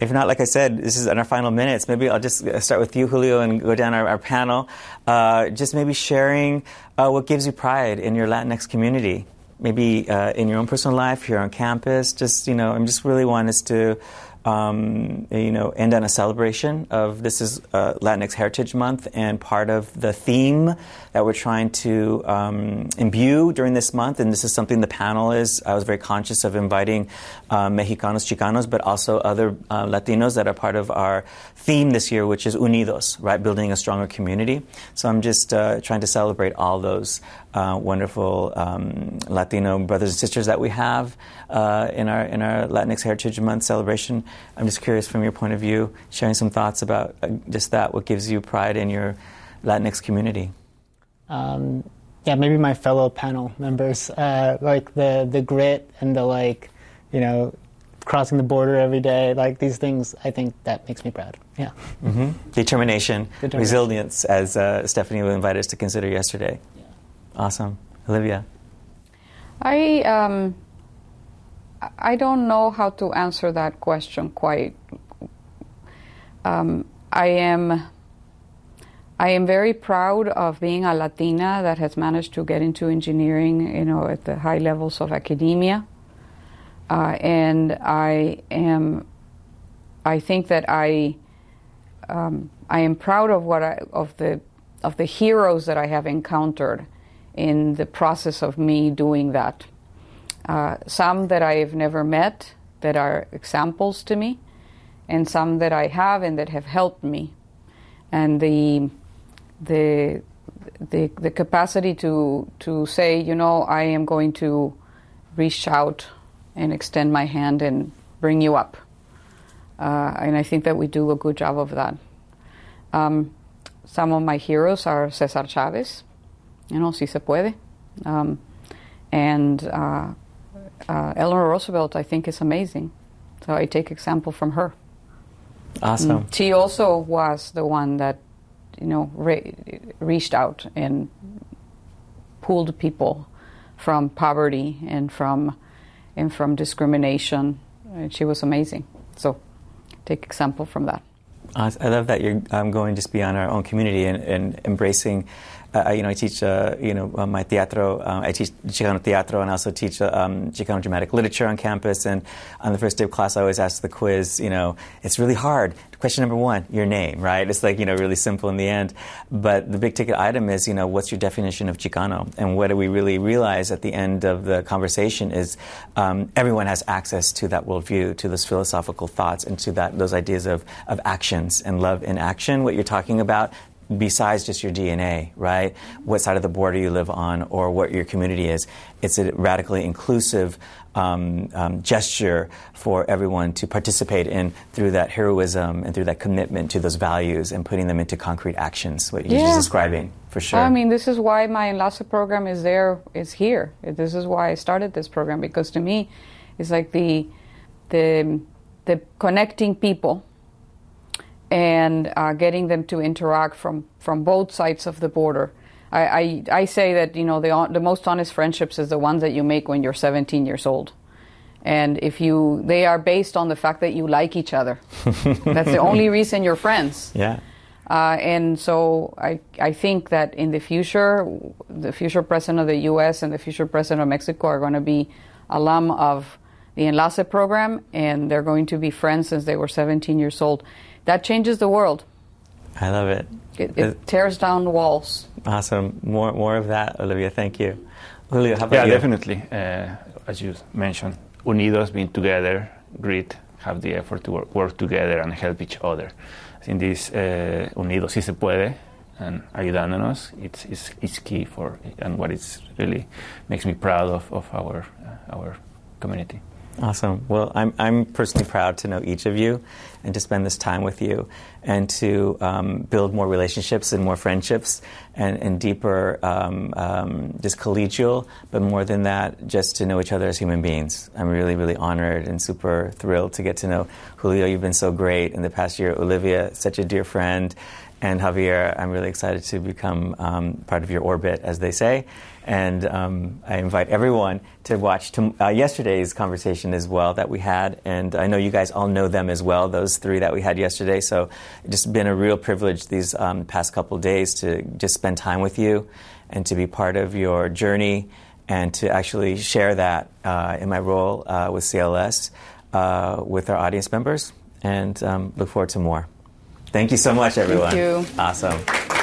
If not, like I said, this is in our final minutes. Maybe I'll just uh, start with you, Julio, and go down our, our panel. Uh, just maybe sharing uh, what gives you pride in your Latinx community. Maybe uh, in your own personal life, here on campus. Just you know, I'm just really want us to um, you know, end on a celebration of this is uh, Latinx Heritage Month, and part of the theme that we're trying to um, imbue during this month, and this is something the panel is. I was very conscious of inviting uh, Mexicanos, Chicanos, but also other uh, Latinos that are part of our theme this year, which is Unidos, right, building a stronger community. So I'm just uh, trying to celebrate all those uh, wonderful um, Latino brothers and sisters that we have uh, in our in our Latinx Heritage Month celebration. I'm just curious, from your point of view, sharing some thoughts about uh, just that. What gives you pride in your Latinx community? um, yeah, maybe my fellow panel members, uh, like the the grit and the like, you know, crossing the border every day, like these things. I think that makes me proud. Yeah. hmm Determination, Determination. resilience, as uh, Stephanie invited us to consider yesterday. Awesome, Olivia. I um, I don't know how to answer that question quite. Um, I am I am very proud of being a Latina that has managed to get into engineering, you know, at the high levels of academia, uh, and I am. I think that I um, I am proud of what I, of the of the heroes that I have encountered in the process of me doing that. Uh, some that I've never met that are examples to me, and some that I have and that have helped me. And the the the, the capacity to to say, you know, I am going to reach out and extend my hand and bring you up. uh, and I think that we do a good job of that. Um, some of my heroes are Cesar Chavez, you know, si se puede, um, and uh, uh, Eleanor Roosevelt. I think is amazing, so I take example from her. Awesome. Mm. She also was the one that, you know, re- reached out and pulled people from poverty and from and from discrimination. And she was amazing. So, take example from that. I love that you're um, going just beyond our own community and, and embracing uh, you know, I teach, uh, you know, uh, my teatro. Uh, I teach Chicano teatro and also teach uh, um, Chicano dramatic literature on campus. And on the first day of class, I always ask the quiz. You know, it's really hard. Question number one: your name, right? It's like you know, really simple in the end. But the big ticket item is, you know, what's your definition of Chicano? And what do we really realize at the end of the conversation is um, everyone has access to that worldview, to those philosophical thoughts, and to that those ideas of of actions and love in action. What you're talking about besides just your DNA, right? What side of the border you live on or what your community is. It's a radically inclusive um, um, gesture for everyone to participate in through that heroism and through that commitment to those values and putting them into concrete actions, what you're Yeah. just describing, for sure. I mean, this is why my Enlace program is there, is here. This is why I started this program because to me, it's like the the the connecting people and uh, getting them to interact from from both sides of the border. I, I, I say that you know the the most honest friendships is the ones that you make when you're 17 years old. And if you, they are based on the fact that you like each other. That's the only reason you're friends. yeah. Uh, and so I, I think that in the future, the future president of the U.S. and the future president of Mexico are going to be alum of the Enlace program, and they're going to be friends since they were 17 years old. That changes the world. I love it. It, it tears down walls. Awesome. More, more of that, Olivia. Thank you. Julio, how about Yeah, you? definitely. Uh, as you mentioned, unidos, being together, grit, have the effort to work, work together and help each other. In this uh, unidos si se puede and ayudándonos, it's, it's, it's key for and what it's really makes me proud of, of our uh, our community. Awesome. Well, I'm, I'm personally proud to know each of you and to spend this time with you and to um, build more relationships and more friendships and, and deeper, um, um, just collegial, but more than that, just to know each other as human beings. I'm really, really honored and super thrilled to get to know Julio. You've been so great in the past year. Olivia, such a dear friend. And Javier, I'm really excited to become um, part of your orbit, as they say. And um, I invite everyone to watch to, uh, yesterday's conversation as well that we had. And I know you guys all know them as well, those three that we had yesterday. So it's just been a real privilege these um, past couple days to just spend time with you and to be part of your journey and to actually share that uh, in my role uh, with CLS uh, with our audience members. And um, look forward to more. Thank you so much, everyone. Thank you. Awesome.